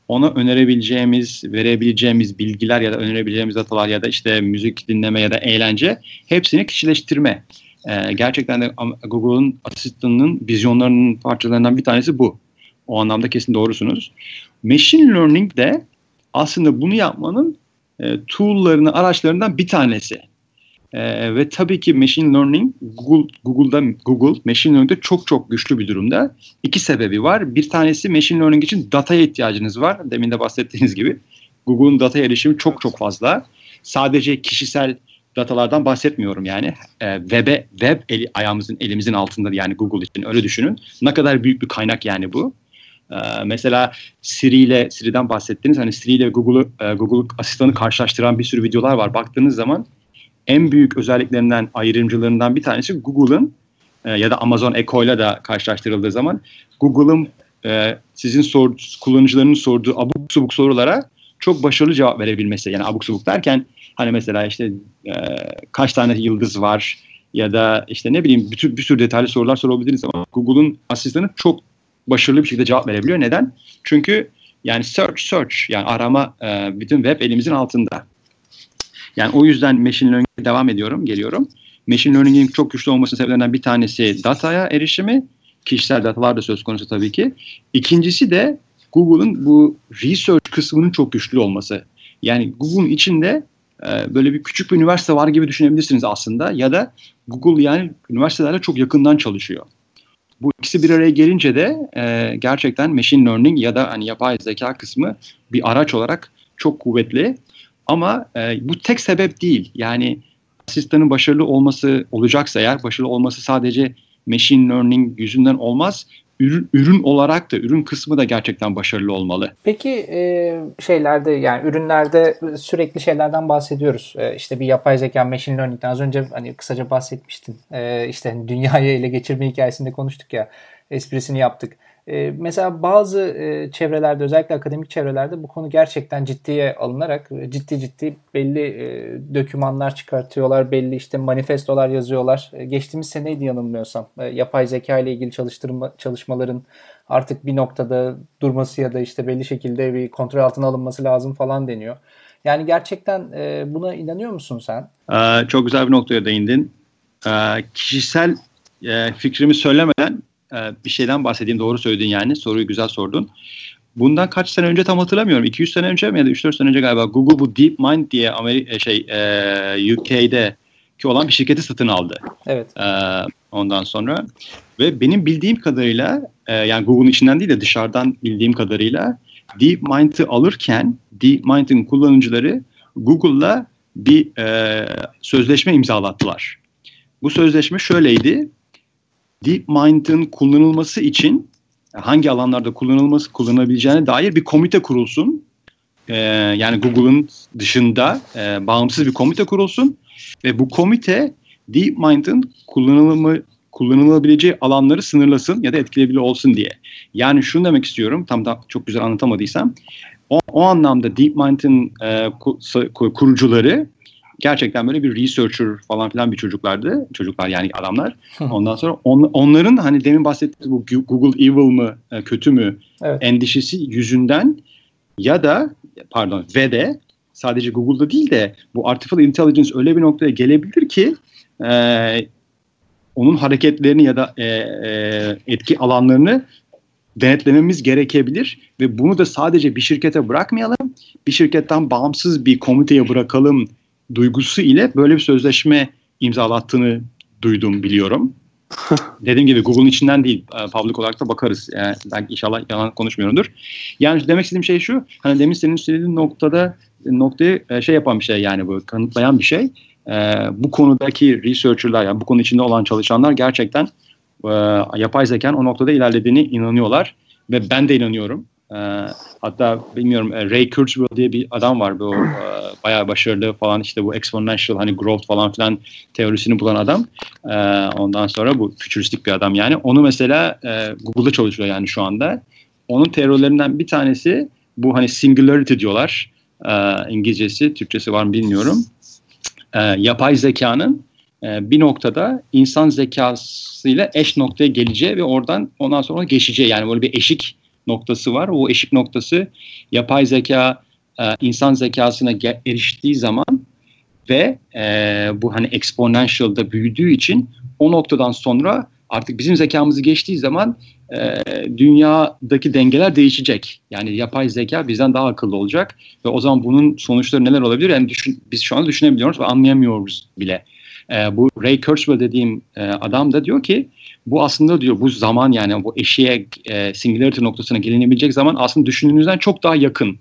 ona önerebileceğimiz, verebileceğimiz bilgiler ya da önerebileceğimiz datalar ya da işte müzik dinleme ya da eğlence hepsini kişileştirme. Ee, gerçekten de Google'un asistanının vizyonlarının parçalarından bir tanesi bu. O anlamda kesin doğrusunuz. Machine Learning de aslında bunu yapmanın e, tool'larını, araçlarından bir tanesi. E, ve tabii ki machine learning Google Google'da Google machine learning'de çok çok güçlü bir durumda. İki sebebi var. Bir tanesi machine learning için dataya ihtiyacınız var. Demin de bahsettiğiniz gibi. Google'un data erişimi çok çok fazla. Sadece kişisel datalardan bahsetmiyorum yani. E, web'e, web eli, ayağımızın elimizin altında yani Google için öyle düşünün. Ne kadar büyük bir kaynak yani bu. E, mesela Siri ile Siri'den bahsettiniz. Hani Siri ile Google e, Google asistanı karşılaştıran bir sürü videolar var. Baktığınız zaman en büyük özelliklerinden, ayrımcılarından bir tanesi Google'ın e, ya da Amazon Echo ile de karşılaştırıldığı zaman Google'ın e, sizin sor, kullanıcılarının sorduğu abuk subuk sorulara çok başarılı cevap verebilmesi. Yani abuk subuk derken hani mesela işte e, kaç tane yıldız var ya da işte ne bileyim bütün bir sürü detaylı sorular sorabilirsiniz ama Google'un asistanı çok başarılı bir şekilde cevap verebiliyor. Neden? Çünkü yani search search yani arama e, bütün web elimizin altında. Yani o yüzden machine learning'e devam ediyorum, geliyorum. Machine learning'in çok güçlü olmasının sebeplerinden bir tanesi dataya erişimi. Kişisel datalar da söz konusu tabii ki. İkincisi de Google'ın bu research kısmının çok güçlü olması. Yani Google'un içinde e, böyle bir küçük bir üniversite var gibi düşünebilirsiniz aslında. Ya da Google yani üniversitelerle çok yakından çalışıyor. Bu ikisi bir araya gelince de e, gerçekten machine learning ya da hani yapay zeka kısmı bir araç olarak çok kuvvetli. Ama e, bu tek sebep değil. Yani asistanın başarılı olması olacaksa eğer başarılı olması sadece machine learning yüzünden olmaz. Ürün, ürün olarak da ürün kısmı da gerçekten başarılı olmalı. Peki e, şeylerde yani ürünlerde sürekli şeylerden bahsediyoruz. E, işte bir yapay zeka machine learning'den az önce hani kısaca bahsetmiştin. E, işte dünyayı ele geçirme hikayesinde konuştuk ya esprisini yaptık. E, mesela bazı e, çevrelerde özellikle akademik çevrelerde bu konu gerçekten ciddiye alınarak ciddi ciddi belli e, dokümanlar çıkartıyorlar. Belli işte manifestolar yazıyorlar. E, geçtiğimiz seneydi yanılmıyorsam. E, yapay zeka ile ilgili çalıştırma, çalışmaların artık bir noktada durması ya da işte belli şekilde bir kontrol altına alınması lazım falan deniyor. Yani gerçekten buna inanıyor musun sen? Ee, çok güzel bir noktaya değindin. Ee, kişisel fikrimi söylemeden e, bir şeyden bahsedeyim. Doğru söyledin yani. Soruyu güzel sordun. bundan kaç sene önce tam hatırlamıyorum. 200 sene önce mi ya da 3-4 sene önce galiba Google bu DeepMind diye Amerika şey e, UK'de ki olan bir şirketi satın aldı. Evet. E, ondan sonra ve benim bildiğim kadarıyla e, yani Google'un içinden değil de dışarıdan bildiğim kadarıyla DeepMind'ı alırken DeepMind'in kullanıcıları Google'la bir e, sözleşme imzalattılar. Bu sözleşme şöyleydi. DeepMind'ın kullanılması için hangi alanlarda kullanılması kullanılabileceğine dair bir komite kurulsun. Ee, yani Google'ın dışında e, bağımsız bir komite kurulsun ve bu komite DeepMind'ın kullanılımı kullanılabileceği alanları sınırlasın ya da etkileyebilir olsun diye. Yani şunu demek istiyorum, tam da çok güzel anlatamadıysam, o, o anlamda DeepMind'in e, kurucuları gerçekten böyle bir researcher falan filan bir çocuklardı. Çocuklar yani adamlar. Ondan sonra on, onların hani demin bahsettiğimiz bu Google evil mı, e, kötü mü evet. endişesi yüzünden ya da pardon ve de sadece Google'da değil de bu artificial intelligence öyle bir noktaya gelebilir ki e, onun hareketlerini ya da e, e, etki alanlarını denetlememiz gerekebilir ve bunu da sadece bir şirkete bırakmayalım, bir şirketten bağımsız bir komiteye bırakalım duygusu ile böyle bir sözleşme imzalattığını duydum biliyorum. Dediğim gibi Google'un içinden değil, e, public olarak da bakarız. Yani ben inşallah yalan konuşmuyorumdur. Yani demek istediğim şey şu, hani demin senin söylediğin noktada noktayı e, şey yapan bir şey yani bu kanıtlayan bir şey. Ee, bu konudaki researcher'lar yani bu konu içinde olan çalışanlar gerçekten e, yapay zekanın o noktada ilerlediğini inanıyorlar ve ben de inanıyorum. E, hatta bilmiyorum e, Ray Kurzweil diye bir adam var. Bu e, bayağı başarılı falan işte bu exponential hani growth falan filan teorisini bulan adam. E, ondan sonra bu futuristik bir adam yani. Onu mesela e, Google'da çalışıyor yani şu anda. Onun teorilerinden bir tanesi bu hani singularity diyorlar. E, İngilizcesi, Türkçesi var mı bilmiyorum. Yapay zekanın e, bir noktada insan zekasıyla eş noktaya geleceği ve oradan ondan sonra geçeceği yani böyle bir eşik noktası var. O eşik noktası yapay zeka e, insan zekasına eriştiği zaman ve e, bu hani exponential'da büyüdüğü için o noktadan sonra artık bizim zekamızı geçtiği zaman e, dünyadaki dengeler değişecek. Yani yapay zeka bizden daha akıllı olacak ve o zaman bunun sonuçları neler olabilir? Yani düşün, biz şu an düşünebiliyoruz ve anlayamıyoruz bile. Bu Ray Kurzweil dediğim adam da diyor ki bu aslında diyor bu zaman yani bu eşiğe e, singularity noktasına gelinebilecek zaman aslında düşündüğünüzden çok daha yakın.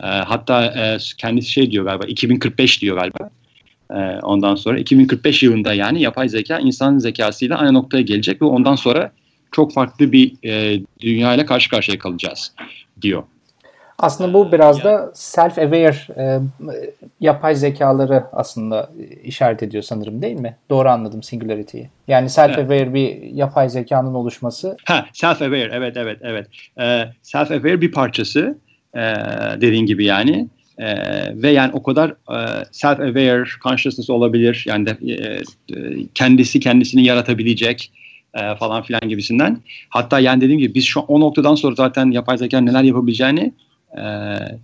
E, hatta e, kendisi şey diyor galiba 2045 diyor galiba. E, ondan sonra 2045 yılında yani yapay zeka insan zekasıyla aynı noktaya gelecek ve ondan sonra çok farklı bir e, dünya ile karşı karşıya kalacağız diyor. Aslında bu biraz da self-aware e, yapay zekaları aslında işaret ediyor sanırım değil mi? Doğru anladım Singularity'yi. Yani self-aware evet. bir yapay zekanın oluşması. Ha, self-aware evet evet evet. Ee, self-aware bir parçası e, dediğin gibi yani. E, ve yani o kadar e, self-aware consciousness olabilir. Yani de, e, e kendisi kendisini yaratabilecek e, falan filan gibisinden. Hatta yani dediğim gibi biz şu o noktadan sonra zaten yapay zeka neler yapabileceğini e,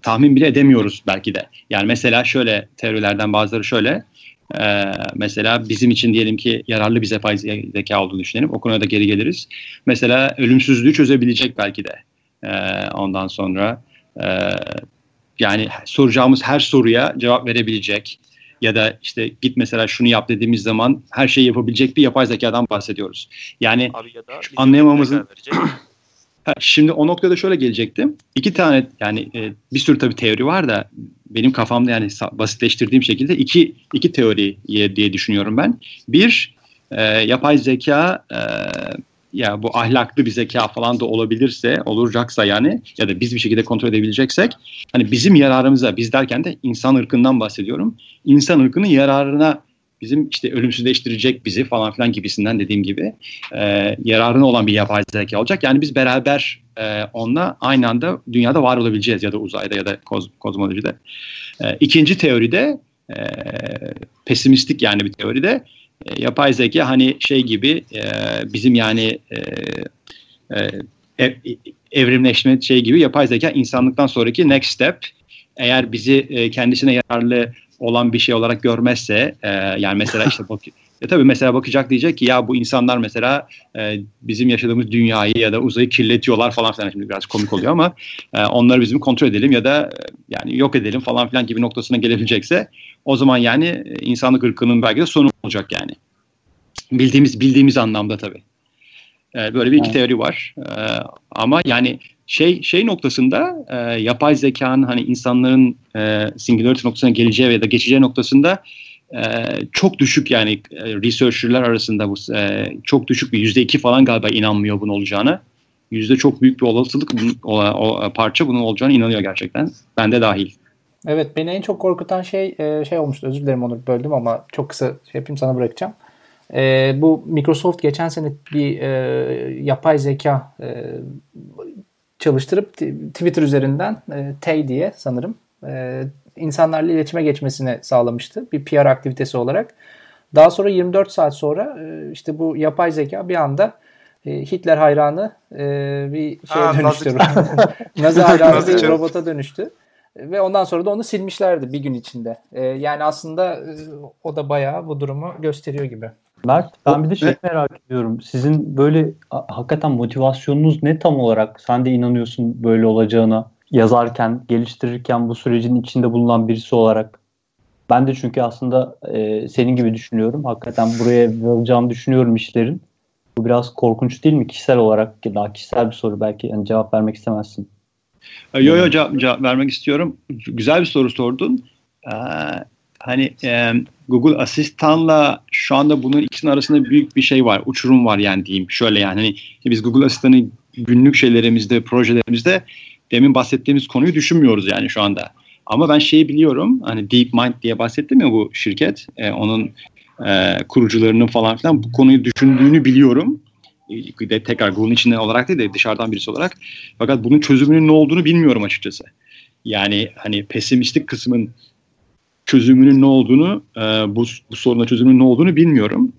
tahmin bile edemiyoruz belki de. Yani mesela şöyle teorilerden bazıları şöyle. E, mesela bizim için diyelim ki yararlı bir yapay zeka olduğunu düşünelim. O konuda geri geliriz. Mesela ölümsüzlüğü çözebilecek belki de. E, ondan sonra e, yani soracağımız her soruya cevap verebilecek ya da işte git mesela şunu yap dediğimiz zaman her şeyi yapabilecek bir yapay zekadan bahsediyoruz. Yani Abi ya da anlayamamızın Şimdi o noktada şöyle gelecektim. İki tane yani e, bir sürü tabii teori var da benim kafamda yani basitleştirdiğim şekilde iki iki teori diye düşünüyorum ben. Bir e, yapay zeka e, ya bu ahlaklı bir zeka falan da olabilirse, olacaksa yani ya da biz bir şekilde kontrol edebileceksek hani bizim yararımıza, biz derken de insan ırkından bahsediyorum. İnsan ırkının yararına bizim işte ölümsüzleştirecek bizi falan filan gibisinden dediğim gibi e, yararına olan bir yapay zeka olacak. Yani biz beraber e, onunla aynı anda dünyada var olabileceğiz ya da uzayda ya da koz, kozmolojide. E, ikinci teoride e, pesimistik yani bir teoride e, yapay zeka hani şey gibi e, bizim yani e, e, ev, evrimleşme şey gibi yapay zeka insanlıktan sonraki next step eğer bizi e, kendisine yararlı olan bir şey olarak görmezse e, yani mesela işte bak, E tabii mesela bakacak diyecek ki ya bu insanlar mesela e, bizim yaşadığımız dünyayı ya da uzayı kirletiyorlar falan filan şimdi biraz komik oluyor ama e, onları bizim kontrol edelim ya da e, yani yok edelim falan filan gibi noktasına gelebilecekse o zaman yani insanlık ırkının belki de sonu olacak yani. Bildiğimiz bildiğimiz anlamda tabii. E, böyle bir iki teori var. E, ama yani şey şey noktasında e, yapay zekanın hani insanların e, singularity noktasına geleceği ya da geçeceği noktasında e, çok düşük yani e, researcher'lar arasında bu e, çok düşük bir yüzde iki falan galiba inanmıyor bunun olacağını. Yüzde çok büyük bir olasılık bunun, o, o parça bunun olacağını inanıyor gerçekten. Ben de dahil. Evet beni en çok korkutan şey şey olmuştu. Özür dilerim onu böldüm ama çok kısa şey yapayım sana bırakacağım. E, bu Microsoft geçen sene bir e, yapay zeka e, çalıştırıp Twitter üzerinden e, Tay diye sanırım e, insanlarla iletişime geçmesini sağlamıştı. Bir PR aktivitesi olarak. Daha sonra 24 saat sonra e, işte bu yapay zeka bir anda e, Hitler hayranı e, bir şeye ha, dönüştü. Nazi hayranı bir robota dönüştü. Ve ondan sonra da onu silmişlerdi bir gün içinde. E, yani aslında o da bayağı bu durumu gösteriyor gibi. Mert ben bir de şey merak ediyorum. Sizin böyle hakikaten motivasyonunuz ne tam olarak? Sen de inanıyorsun böyle olacağına yazarken, geliştirirken bu sürecin içinde bulunan birisi olarak. Ben de çünkü aslında e, senin gibi düşünüyorum. Hakikaten buraya varacağını düşünüyorum işlerin. Bu biraz korkunç değil mi kişisel olarak? Daha kişisel bir soru belki yani cevap vermek istemezsin. Yok yok cevap, cevap vermek istiyorum. Güzel bir soru sordun. Ee, hani e, Google Asistan'la şu anda bunun ikisinin arasında büyük bir şey var. Uçurum var yani diyeyim. Şöyle yani hani biz Google Asistan'ı günlük şeylerimizde, projelerimizde demin bahsettiğimiz konuyu düşünmüyoruz yani şu anda. Ama ben şeyi biliyorum. Hani DeepMind diye bahsettim ya bu şirket. E, onun e, kurucularının falan filan bu konuyu düşündüğünü biliyorum. E, tekrar Google'un içinde olarak değil de dışarıdan birisi olarak. Fakat bunun çözümünün ne olduğunu bilmiyorum açıkçası. Yani hani pesimistik kısmın çözümünün ne olduğunu, e, bu, bu soruna çözümünün ne olduğunu bilmiyorum.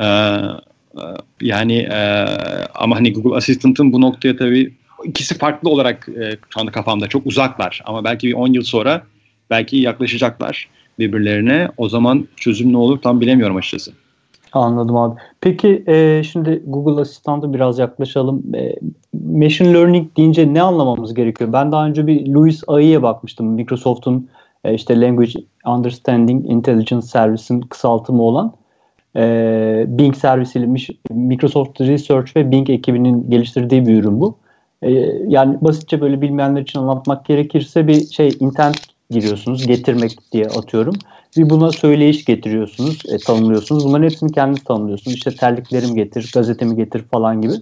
E, e, yani e, ama hani Google Assistant'ın bu noktaya tabii ikisi farklı olarak e, şu anda kafamda çok uzaklar. Ama belki bir 10 yıl sonra belki yaklaşacaklar birbirlerine. O zaman çözüm ne olur tam bilemiyorum açıkçası. Anladım abi. Peki e, şimdi Google Asistan'da biraz yaklaşalım. E, machine Learning deyince ne anlamamız gerekiyor? Ben daha önce bir Louis AI'ye bakmıştım. Microsoft'un e, işte Language Understanding Intelligence Service'in kısaltımı olan e, Bing servisiyle Microsoft Research ve Bing ekibinin geliştirdiği bir ürün bu. E, yani basitçe böyle bilmeyenler için anlatmak gerekirse bir şey internet giriyorsunuz getirmek diye atıyorum. Bir buna söyleyiş getiriyorsunuz, e, tanımlıyorsunuz. Bunların hepsini kendiniz tanımlıyorsunuz. İşte terliklerimi getir, gazetemi getir falan gibi.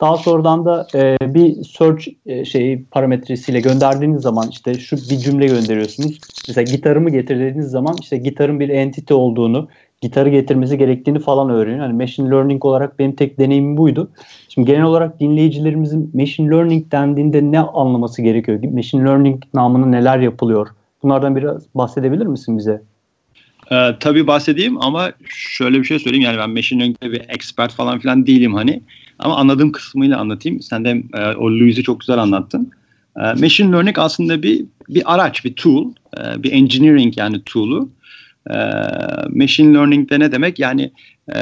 Daha sonradan da e, bir search e, şeyi parametresiyle gönderdiğiniz zaman işte şu bir cümle gönderiyorsunuz. Mesela gitarımı getir dediğiniz zaman işte gitarın bir entity olduğunu, gitarı getirmesi gerektiğini falan öğreniyor. Hani machine learning olarak benim tek deneyimim buydu. Şimdi genel olarak dinleyicilerimizin machine learning dendiğinde ne anlaması gerekiyor? Machine learning namına neler yapılıyor? Bunlardan biraz bahsedebilir misin bize? Ee, tabii bahsedeyim ama şöyle bir şey söyleyeyim yani ben machine learning'de bir expert falan filan değilim hani. Ama anladığım kısmıyla anlatayım. Sen de e, o Louis'i çok güzel anlattın. E, machine learning aslında bir bir araç, bir tool, e, bir engineering yani tool'u. E, machine learning'de ne demek? Yani e,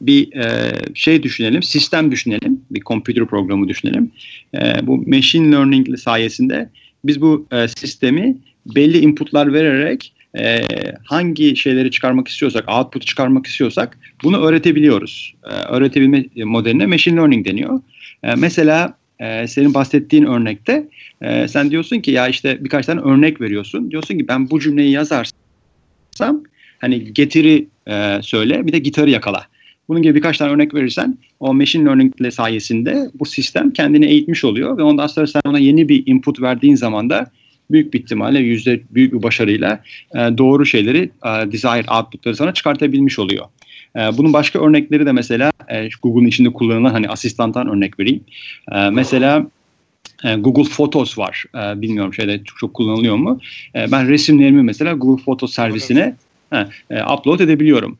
bir e, şey düşünelim, sistem düşünelim, bir computer programı düşünelim. E, bu machine learning sayesinde biz bu e, sistemi belli inputlar vererek e, hangi şeyleri çıkarmak istiyorsak, output çıkarmak istiyorsak bunu öğretebiliyoruz. E, öğretebilme modeline machine learning deniyor. E, mesela e, senin bahsettiğin örnekte e, sen diyorsun ki ya işte birkaç tane örnek veriyorsun. Diyorsun ki ben bu cümleyi yazarsam hani getiri e, söyle bir de gitarı yakala. Bunun gibi birkaç tane örnek verirsen o machine learning sayesinde bu sistem kendini eğitmiş oluyor ve ondan sonra sen ona yeni bir input verdiğin zaman da büyük bir ihtimalle yüzde büyük bir başarıyla e, doğru şeyleri e, desired output'ları sana çıkartabilmiş oluyor. E, bunun başka örnekleri de mesela e, Google'un içinde kullanılan hani asistantan örnek vereyim. E, mesela e, Google Photos var. E, bilmiyorum şeyde çok, çok kullanılıyor mu? E, ben resimlerimi mesela Google Photos servisine ha, e, upload edebiliyorum.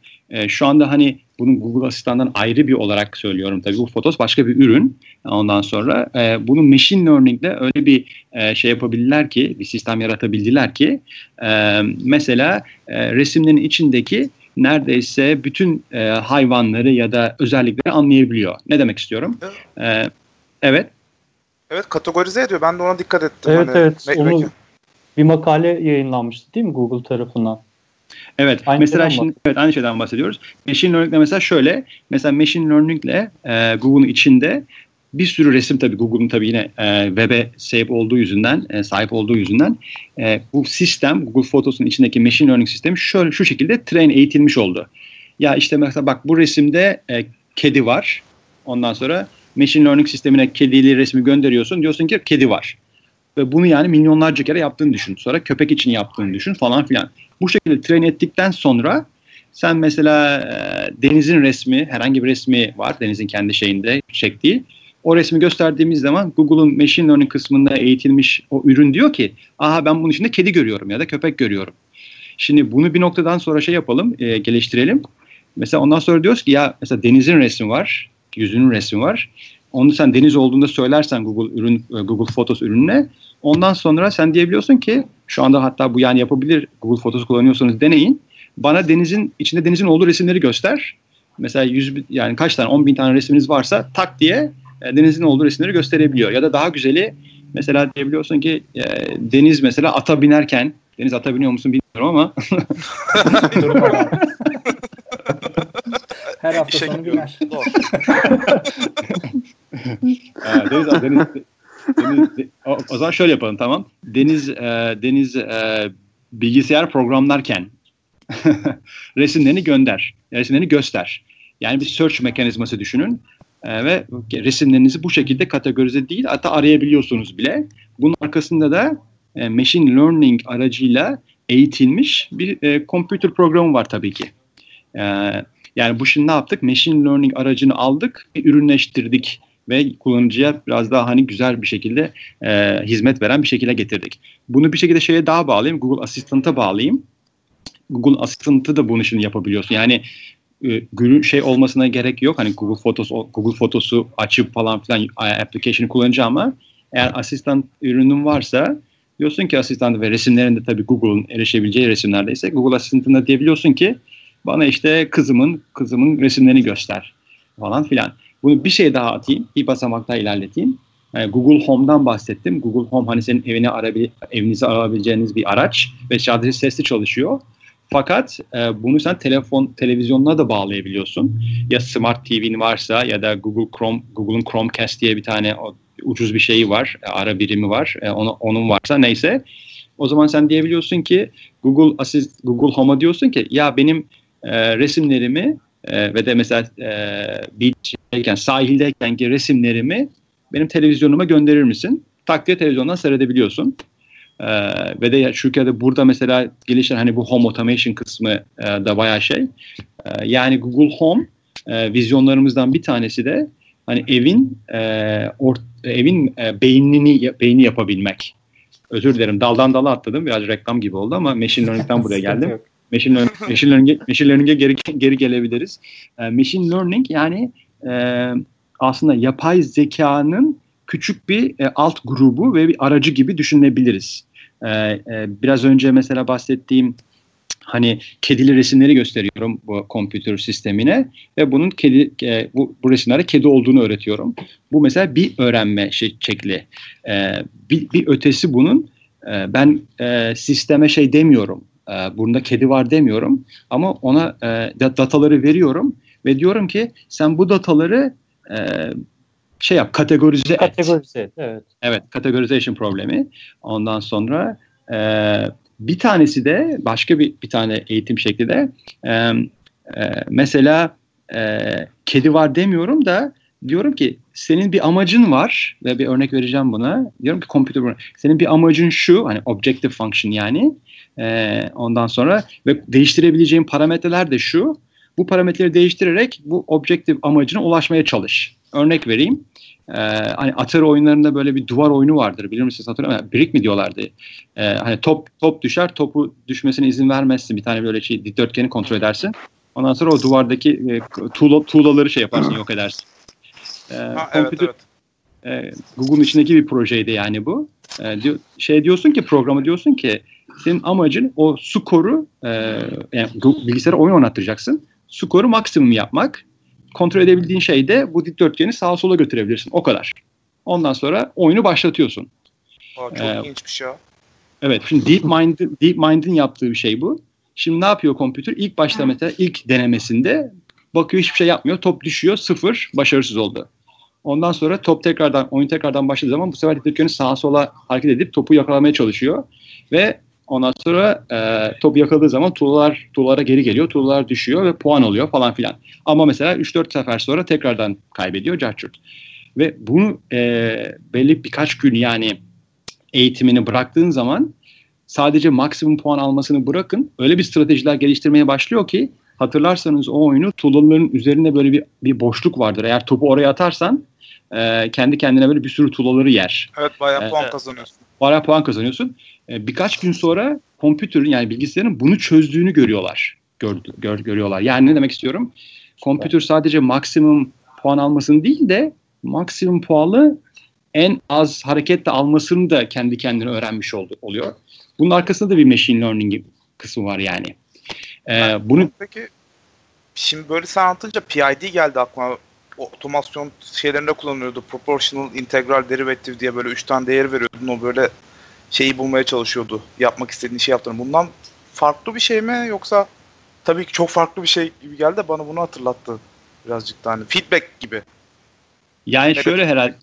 Şu anda hani bunun Google Asistan'dan ayrı bir olarak söylüyorum tabii. Bu Photos başka bir ürün. Ondan sonra e, bunu machine learning ile öyle bir e, şey yapabilirler ki, bir sistem yaratabildiler ki e, mesela e, resimlerin içindeki neredeyse bütün e, hayvanları ya da özellikleri anlayabiliyor. Ne demek istiyorum? E, evet. Evet kategorize ediyor. Ben de ona dikkat ettim. Evet Hani evet. Onu, bir makale yayınlanmıştı değil mi Google tarafından? Evet. Aynı mesela şimdi evet aynı şeyden bahsediyoruz. Machine learning'de mesela şöyle. Mesela machine learning'le e, Google'un içinde bir sürü resim tabii Google'un tabii yine e, web'e sahip olduğu yüzünden, e, sahip olduğu yüzünden e, bu sistem Google Photos'un içindeki machine learning sistemi şöyle şu şekilde train eğitilmiş oldu. Ya işte mesela bak bu resimde e, kedi var. Ondan sonra machine learning sistemine kedili resmi gönderiyorsun. Diyorsun ki kedi var. Ve bunu yani milyonlarca kere yaptığını düşün. Sonra köpek için yaptığını düşün falan filan. Bu şekilde train ettikten sonra sen mesela e, denizin resmi, herhangi bir resmi var denizin kendi şeyinde çektiği. O resmi gösterdiğimiz zaman Google'un machine learning kısmında eğitilmiş o ürün diyor ki aha ben bunun içinde kedi görüyorum ya da köpek görüyorum. Şimdi bunu bir noktadan sonra şey yapalım, e, geliştirelim. Mesela ondan sonra diyoruz ki ya mesela denizin resmi var, yüzünün resmi var. Onu sen deniz olduğunda söylersen Google ürün e, Google Photos ürününe ondan sonra sen diyebiliyorsun ki şu anda hatta bu yani yapabilir Google Photos kullanıyorsanız deneyin. Bana denizin içinde denizin olduğu resimleri göster. Mesela 100 bin- yani kaç tane 10 bin tane resminiz varsa tak diye e, denizin olduğu resimleri gösterebiliyor. Ya da daha güzeli mesela diyebiliyorsun ki e, deniz mesela ata binerken deniz ata biniyor musun bilmiyorum ama. Her hafta İşe sonu biner. Deniz, deniz, deniz, o, o zaman şöyle yapalım tamam. Deniz e, deniz e, bilgisayar programlarken resimlerini gönder, resimlerini göster. Yani bir search mekanizması düşünün E, ve resimlerinizi bu şekilde kategorize değil hatta arayabiliyorsunuz bile. Bunun arkasında da e, machine learning aracıyla eğitilmiş bir e, computer programı var tabii ki. E, yani bu şimdi ne yaptık? Machine learning aracını aldık, ürünleştirdik ve kullanıcıya biraz daha hani güzel bir şekilde e, hizmet veren bir şekilde getirdik. Bunu bir şekilde şeye daha bağlayayım, Google Assistant'a bağlayayım. Google Assistant'ı da bunun için yapabiliyorsun. Yani e, şey olmasına gerek yok. Hani Google Photos Google Photos'u açıp falan filan application'ı kullanacağım ama eğer asistan ürünün varsa diyorsun ki asistan ve resimlerinde tabii Google'un erişebileceği resimlerdeyse Google Assistant'ına diyebiliyorsun ki bana işte kızımın kızımın resimlerini göster falan filan. Bunu bir şey daha atayım, bir basamak daha ilerleteyim. Yani Google Home'dan bahsettim. Google Home hani senin evini arabil evinizi arabileceğiniz bir araç ve sadece sesli çalışıyor. Fakat e, bunu sen telefon televizyonuna da bağlayabiliyorsun. Ya Smart TV'nin varsa ya da Google Chrome Google'un Chromecast diye bir tane o, ucuz bir şeyi var, e, ara birimi var. E, onu, onun varsa neyse. O zaman sen diyebiliyorsun ki Google Assist Google Home'a diyorsun ki ya benim e, resimlerimi e, ve de mesela e, beach'teyken, sahildeyken ki resimlerimi benim televizyonuma gönderir misin? Tak diye televizyondan seyredebiliyorsun. E, ve de şu ülkede burada mesela gelişen hani bu home automation kısmı e, da bayağı şey. E, yani Google Home e, vizyonlarımızdan bir tanesi de hani evin e, or, evin e, beynini beyni yapabilmek. Özür dilerim daldan dala atladım biraz reklam gibi oldu ama machine learning'den buraya geldim. Machine learning, machine learning'e, machine learning'e geri, geri gelebiliriz. E, machine learning yani e, aslında yapay zekanın küçük bir e, alt grubu ve bir aracı gibi düşünebiliriz. E, e, biraz önce mesela bahsettiğim hani kedili resimleri gösteriyorum bu computer sistemine ve bunun kedi e, bu, bu resimlerde kedi olduğunu öğretiyorum. Bu mesela bir öğrenme şey, şekli. E, bir, bir ötesi bunun e, ben e, sisteme şey demiyorum. E, bunda kedi var demiyorum ama ona e, dataları veriyorum ve diyorum ki sen bu dataları e, şey yap kategorize et. Kategorize et, evet. Evet, categorization problemi. Ondan sonra e, bir tanesi de başka bir bir tane eğitim şekli de e, e, mesela e, kedi var demiyorum da diyorum ki senin bir amacın var ve bir örnek vereceğim buna. Diyorum ki computer senin bir amacın şu hani objective function yani e, ondan sonra ve değiştirebileceğin parametreler de şu. Bu parametreleri değiştirerek bu objective amacına ulaşmaya çalış. Örnek vereyim. Ee, hani Atari oyunlarında böyle bir duvar oyunu vardır. Bilir misiniz hatırlamıyor musunuz? Brick mi diyorlardı? Ee, hani top top düşer, topu düşmesine izin vermezsin. Bir tane böyle şey dikdörtgeni kontrol edersin. Ondan sonra o duvardaki e, tuğla, tuğlaları şey yaparsın, yok edersin. Ee, Ha, evet evet. e, Google'un içindeki bir projeydi yani bu. E, diyor, şey diyorsun ki programa diyorsun ki senin amacın o skoru e, yani bilgisayara oyun oynattıracaksın. Skoru maksimum yapmak. Kontrol edebildiğin şey de bu dikdörtgeni sağa sola götürebilirsin. O kadar. Ondan sonra oyunu başlatıyorsun. Aa, çok ee, ilginçmiş ya. Evet. Şimdi DeepMind DeepMind'in yaptığı bir şey bu. Şimdi ne yapıyor kompütür? İlk başta mesela ilk denemesinde bakıyor hiçbir şey yapmıyor. Top düşüyor. Sıfır. Başarısız oldu. Ondan sonra top tekrardan oyun tekrardan başladığı zaman bu sefer dikdörtgeni sağa sola hareket edip topu yakalamaya çalışıyor. Ve ondan sonra e, topu yakaladığı zaman tuğlalar tuğlara geri geliyor. Tuğlalar düşüyor ve puan oluyor falan filan. Ama mesela 3-4 sefer sonra tekrardan kaybediyor Carchurt. Ve bunu e, belli birkaç gün yani eğitimini bıraktığın zaman sadece maksimum puan almasını bırakın öyle bir stratejiler geliştirmeye başlıyor ki hatırlarsanız o oyunu tuğlaların üzerinde böyle bir, bir boşluk vardır. Eğer topu oraya atarsan e, kendi kendine böyle bir sürü tuğlaları yer. Evet bayağı e, puan kazanıyorsun. Bayağı puan kazanıyorsun. E, birkaç gün sonra kompütürün yani bilgisayarın bunu çözdüğünü görüyorlar. Gör, gör, görüyorlar. Yani ne demek istiyorum? Kompütür sadece maksimum puan almasını değil de maksimum puanı en az hareketle almasını da kendi kendine öğrenmiş oldu, oluyor. Bunun arkasında da bir machine learning kısmı var yani. Ee, bunu Peki şimdi böyle sen anlatınca PID geldi aklıma. Otomasyon şeylerinde kullanıyordu. Proportional, integral, derivative diye böyle üç tane değer veriyordun. O böyle şeyi bulmaya çalışıyordu. Yapmak istediğin şey yaptığını. Bundan farklı bir şey mi yoksa tabii ki çok farklı bir şey gibi geldi de bana bunu hatırlattı birazcık da hani feedback gibi. Yani Negatif. şöyle herhalde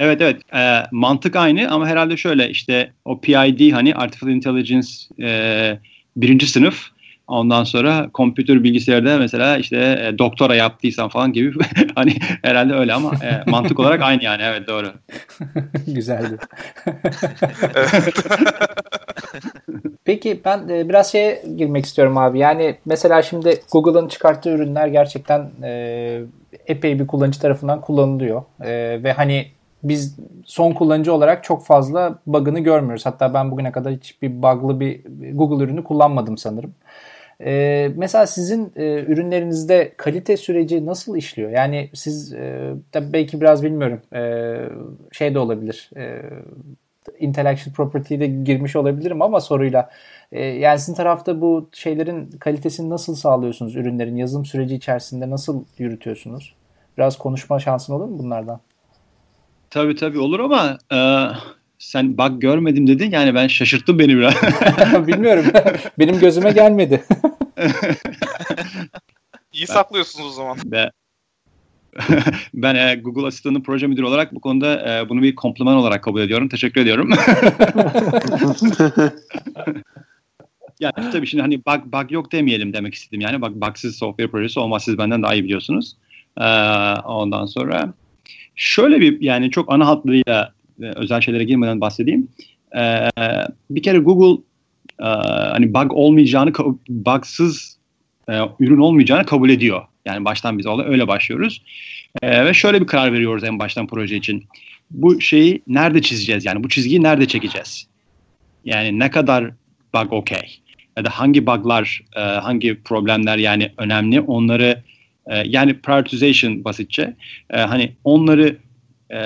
Evet evet e, mantık aynı ama herhalde şöyle işte o PID hani Artificial Intelligence e, birinci sınıf ondan sonra kompütür bilgisayarda mesela işte e, doktora yaptıysan falan gibi hani herhalde öyle ama e, mantık olarak aynı yani evet doğru. Güzeldi. Peki ben e, biraz şeye girmek istiyorum abi. Yani mesela şimdi Google'ın çıkarttığı ürünler gerçekten e, epey bir kullanıcı tarafından kullanılıyor. E, ve hani biz son kullanıcı olarak çok fazla bug'ını görmüyoruz. Hatta ben bugüne kadar hiçbir bug'lı bir Google ürünü kullanmadım sanırım. Ee, mesela sizin e, ürünlerinizde kalite süreci nasıl işliyor? Yani siz e, tabii belki biraz bilmiyorum e, şey de olabilir. E, intellectual property'de girmiş olabilirim ama soruyla. E, yani sizin tarafta bu şeylerin kalitesini nasıl sağlıyorsunuz? Ürünlerin yazılım süreci içerisinde nasıl yürütüyorsunuz? Biraz konuşma şansın olur mu bunlardan? Tabii tabii olur ama e, sen bak görmedim dedin yani ben şaşırttım beni biraz. Bilmiyorum. Benim gözüme gelmedi. İyi ben, saklıyorsunuz o zaman. Ben, ben e, Google Asistanı proje müdürü olarak bu konuda e, bunu bir kompliman olarak kabul ediyorum. Teşekkür ediyorum. yani tabii şimdi hani bug, bug yok demeyelim demek istedim. Yani bak bugsız software projesi olmaz. Siz benden daha iyi biliyorsunuz. Ee, ondan sonra Şöyle bir yani çok ana hatlarıyla e, özel şeylere girmeden bahsedeyim. E, bir kere Google e, hani bug olmayacağını, bugsız e, ürün olmayacağını kabul ediyor. Yani baştan biz öyle başlıyoruz. E, ve şöyle bir karar veriyoruz en baştan proje için. Bu şeyi nerede çizeceğiz? Yani bu çizgiyi nerede çekeceğiz? Yani ne kadar bug okey? Ya da hangi buglar, e, hangi problemler yani önemli onları e, yani prioritization basitçe. E, hani onları e,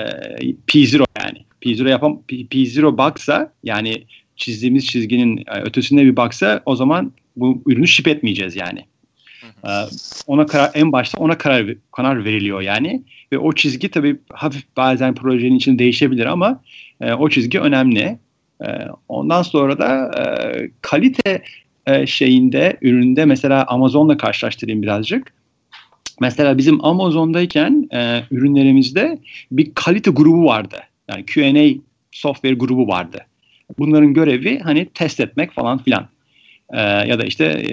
P0 yani. P0 yapan P0 baksa yani çizdiğimiz çizginin e, ötesinde bir baksa o zaman bu ürünü ship etmeyeceğiz yani. E, ona karar en başta ona karar karar veriliyor yani ve o çizgi tabii hafif bazen projenin için değişebilir ama e, o çizgi önemli. E, ondan sonra da e, kalite e, şeyinde üründe mesela Amazon'la karşılaştırayım birazcık. Mesela bizim Amazon'dayken e, ürünlerimizde bir kalite grubu vardı. Yani Q&A software grubu vardı. Bunların görevi hani test etmek falan filan. E, ya da işte e,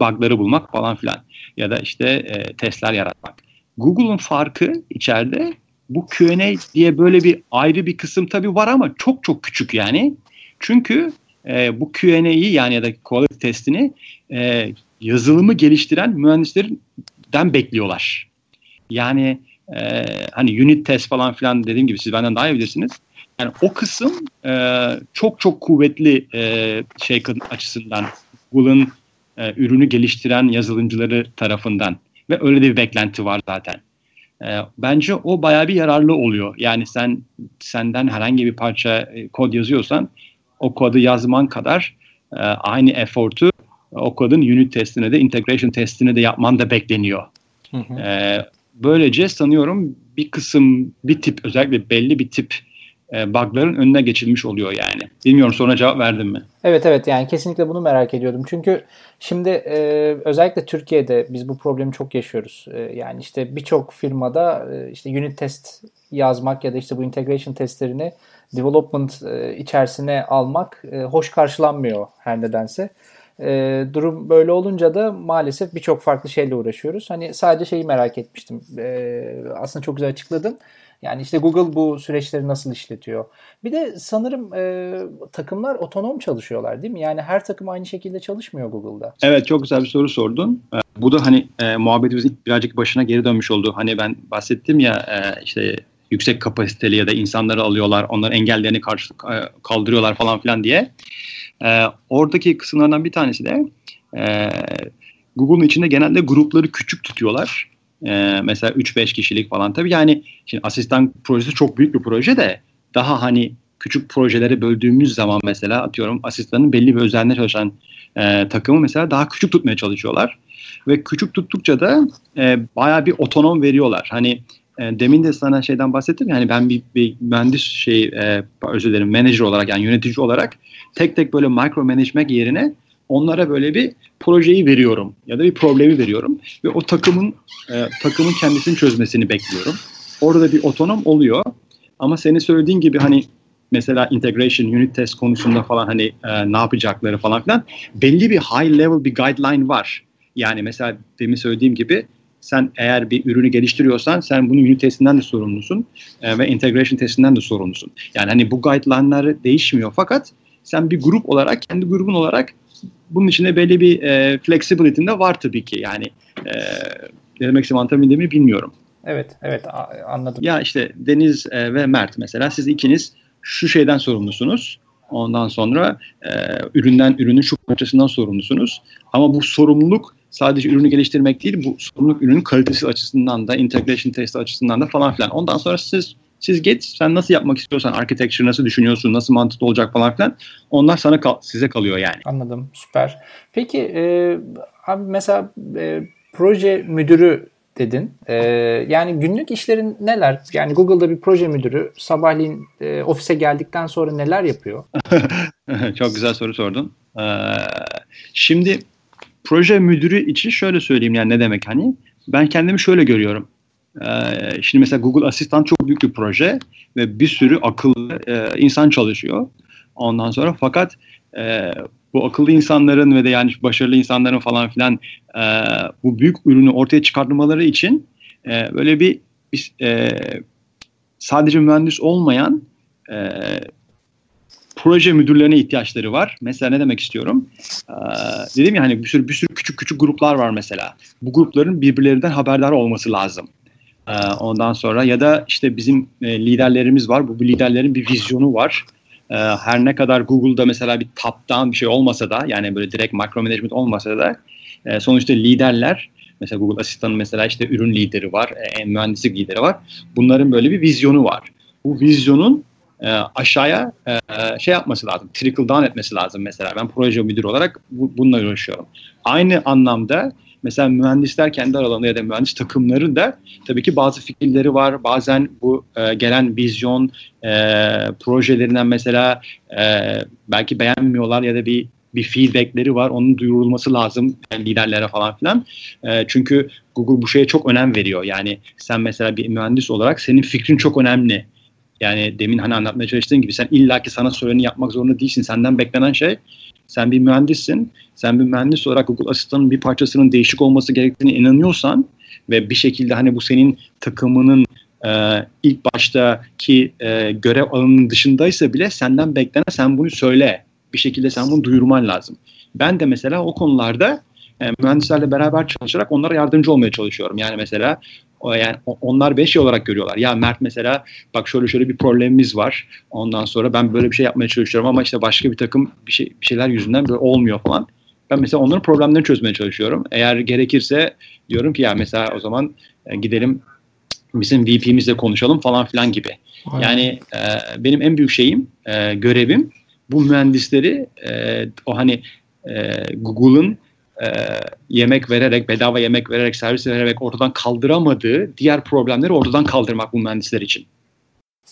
bug'ları bulmak falan filan. Ya da işte e, testler yaratmak. Google'un farkı içeride bu Q&A diye böyle bir ayrı bir kısım tabii var ama çok çok küçük yani. Çünkü e, bu Q&A'yı yani ya da quality testini e, yazılımı geliştiren mühendislerin den bekliyorlar. Yani e, hani unit test falan filan dediğim gibi siz benden daha iyi bilirsiniz. Yani o kısım e, çok çok kuvvetli e, şey açısından Google'ın e, ürünü geliştiren yazılımcıları tarafından ve öyle de bir beklenti var zaten. E, bence o bayağı bir yararlı oluyor. Yani sen senden herhangi bir parça e, kod yazıyorsan o kodu yazman kadar e, aynı efortu o kodun unit testine de integration testine de yapman da bekleniyor. Hı hı. E, böylece sanıyorum bir kısım bir tip özellikle belli bir tip e, bug'ların önüne geçilmiş oluyor yani. Bilmiyorum sonra cevap verdim mi? Evet evet yani kesinlikle bunu merak ediyordum. Çünkü şimdi e, özellikle Türkiye'de biz bu problemi çok yaşıyoruz. E, yani işte birçok firmada e, işte unit test yazmak ya da işte bu integration testlerini development e, içerisine almak e, hoş karşılanmıyor her nedense. E, durum böyle olunca da maalesef birçok farklı şeyle uğraşıyoruz. Hani sadece şeyi merak etmiştim. E, aslında çok güzel açıkladın. Yani işte Google bu süreçleri nasıl işletiyor? Bir de sanırım e, takımlar otonom çalışıyorlar değil mi? Yani her takım aynı şekilde çalışmıyor Google'da. Evet çok güzel bir soru sordun. E, bu da hani e, muhabbetimizin birazcık başına geri dönmüş oldu. Hani ben bahsettim ya e, işte yüksek kapasiteli ya da insanları alıyorlar, onların engellerini karşı e, kaldırıyorlar falan filan diye. E, oradaki kısımlardan bir tanesi de e, Google'un içinde genelde grupları küçük tutuyorlar. E, mesela 3-5 kişilik falan. Tabii yani şimdi asistan projesi çok büyük bir proje de daha hani küçük projelere böldüğümüz zaman mesela atıyorum asistanın belli bir özelliğine çalışan e, takımı mesela daha küçük tutmaya çalışıyorlar. Ve küçük tuttukça da e, bayağı bir otonom veriyorlar. Hani e, demin de sana şeyden bahsettim yani ben bir, bir mühendis şey e, özür dilerim manager olarak yani yönetici olarak tek tek böyle micro management yerine onlara böyle bir projeyi veriyorum ya da bir problemi veriyorum ve o takımın e, takımın kendisini çözmesini bekliyorum. Orada bir otonom oluyor ama senin söylediğin gibi hani mesela integration, unit test konusunda falan hani e, ne yapacakları falan filan belli bir high level bir guideline var. Yani mesela demin söylediğim gibi sen eğer bir ürünü geliştiriyorsan sen bunun unit testinden de sorumlusun e, ve integration testinden de sorumlusun. Yani hani bu guideline'lar değişmiyor fakat sen bir grup olarak kendi grubun olarak bunun içinde belli bir e, flexibility'in de var tabii ki. Yani e, ne demek istediğimi anlatabildim mi bilmiyorum. Evet, evet anladım. Ya işte Deniz e, ve Mert mesela siz ikiniz şu şeyden sorumlusunuz. Ondan sonra e, üründen ürünün şu parçasından sorumlusunuz. Ama bu sorumluluk sadece ürünü geliştirmek değil, bu sorumluluk ürünün kalitesi açısından da, integration testi açısından da falan filan. Ondan sonra siz siz git sen nasıl yapmak istiyorsan architecture nasıl düşünüyorsun nasıl mantıklı olacak falan filan onlar sana kal- size kalıyor yani. Anladım süper. Peki e, abi mesela e, proje müdürü dedin. E, yani günlük işlerin neler? Yani Google'da bir proje müdürü sabahleyin e, ofise geldikten sonra neler yapıyor? Çok güzel soru sordun. Ee, şimdi proje müdürü için şöyle söyleyeyim yani ne demek hani ben kendimi şöyle görüyorum. Ee, şimdi mesela Google Asistan çok büyük bir proje ve bir sürü akıllı e, insan çalışıyor. Ondan sonra fakat e, bu akıllı insanların ve de yani başarılı insanların falan filan e, bu büyük ürünü ortaya çıkartmaları için e, böyle bir, e, sadece mühendis olmayan e, proje müdürlerine ihtiyaçları var. Mesela ne demek istiyorum? Ee, dedim ya hani bir sürü bir sürü küçük küçük gruplar var mesela. Bu grupların birbirlerinden haberdar olması lazım. Ee, ondan sonra ya da işte bizim e, liderlerimiz var. Bu, bu liderlerin bir vizyonu var. Ee, her ne kadar Google'da mesela bir top-down bir şey olmasa da yani böyle direkt micro management olmasa da e, sonuçta liderler mesela Google Asistan'ın mesela işte ürün lideri var, e, mühendislik lideri var. Bunların böyle bir vizyonu var. Bu vizyonun e, aşağıya e, şey yapması lazım, trickle down etmesi lazım mesela. Ben proje müdürü olarak bu, bununla uğraşıyorum. Aynı anlamda Mesela mühendisler kendi aralarında ya da mühendis takımları da tabii ki bazı fikirleri var. Bazen bu e, gelen vizyon e, projelerinden mesela e, belki beğenmiyorlar ya da bir bir feedbackleri var. Onun duyurulması lazım yani liderlere falan filan. E, çünkü Google bu şeye çok önem veriyor. Yani sen mesela bir mühendis olarak senin fikrin çok önemli. Yani demin hani anlatmaya çalıştığın gibi sen illaki sana söyleni yapmak zorunda değilsin. Senden beklenen şey sen bir mühendissin. Sen bir mühendis olarak Google Asistan'ın bir parçasının değişik olması gerektiğine inanıyorsan ve bir şekilde hani bu senin takımının e, ilk baştaki e, görev alanının dışındaysa bile senden beklenen sen bunu söyle. Bir şekilde sen bunu duyurman lazım. Ben de mesela o konularda e, mühendislerle beraber çalışarak onlara yardımcı olmaya çalışıyorum. Yani mesela yani onlar beş şey olarak görüyorlar. Ya Mert mesela bak şöyle şöyle bir problemimiz var. Ondan sonra ben böyle bir şey yapmaya çalışıyorum ama işte başka bir takım bir, şey, bir şeyler yüzünden böyle olmuyor falan. Ben mesela onların problemlerini çözmeye çalışıyorum. Eğer gerekirse diyorum ki ya mesela o zaman e, gidelim bizim VP'mizle konuşalım falan filan gibi. Aynen. Yani e, benim en büyük şeyim, e, görevim bu mühendisleri e, o hani e, Google'ın e, yemek vererek, bedava yemek vererek, servis vererek ortadan kaldıramadığı diğer problemleri ortadan kaldırmak bu mühendisler için.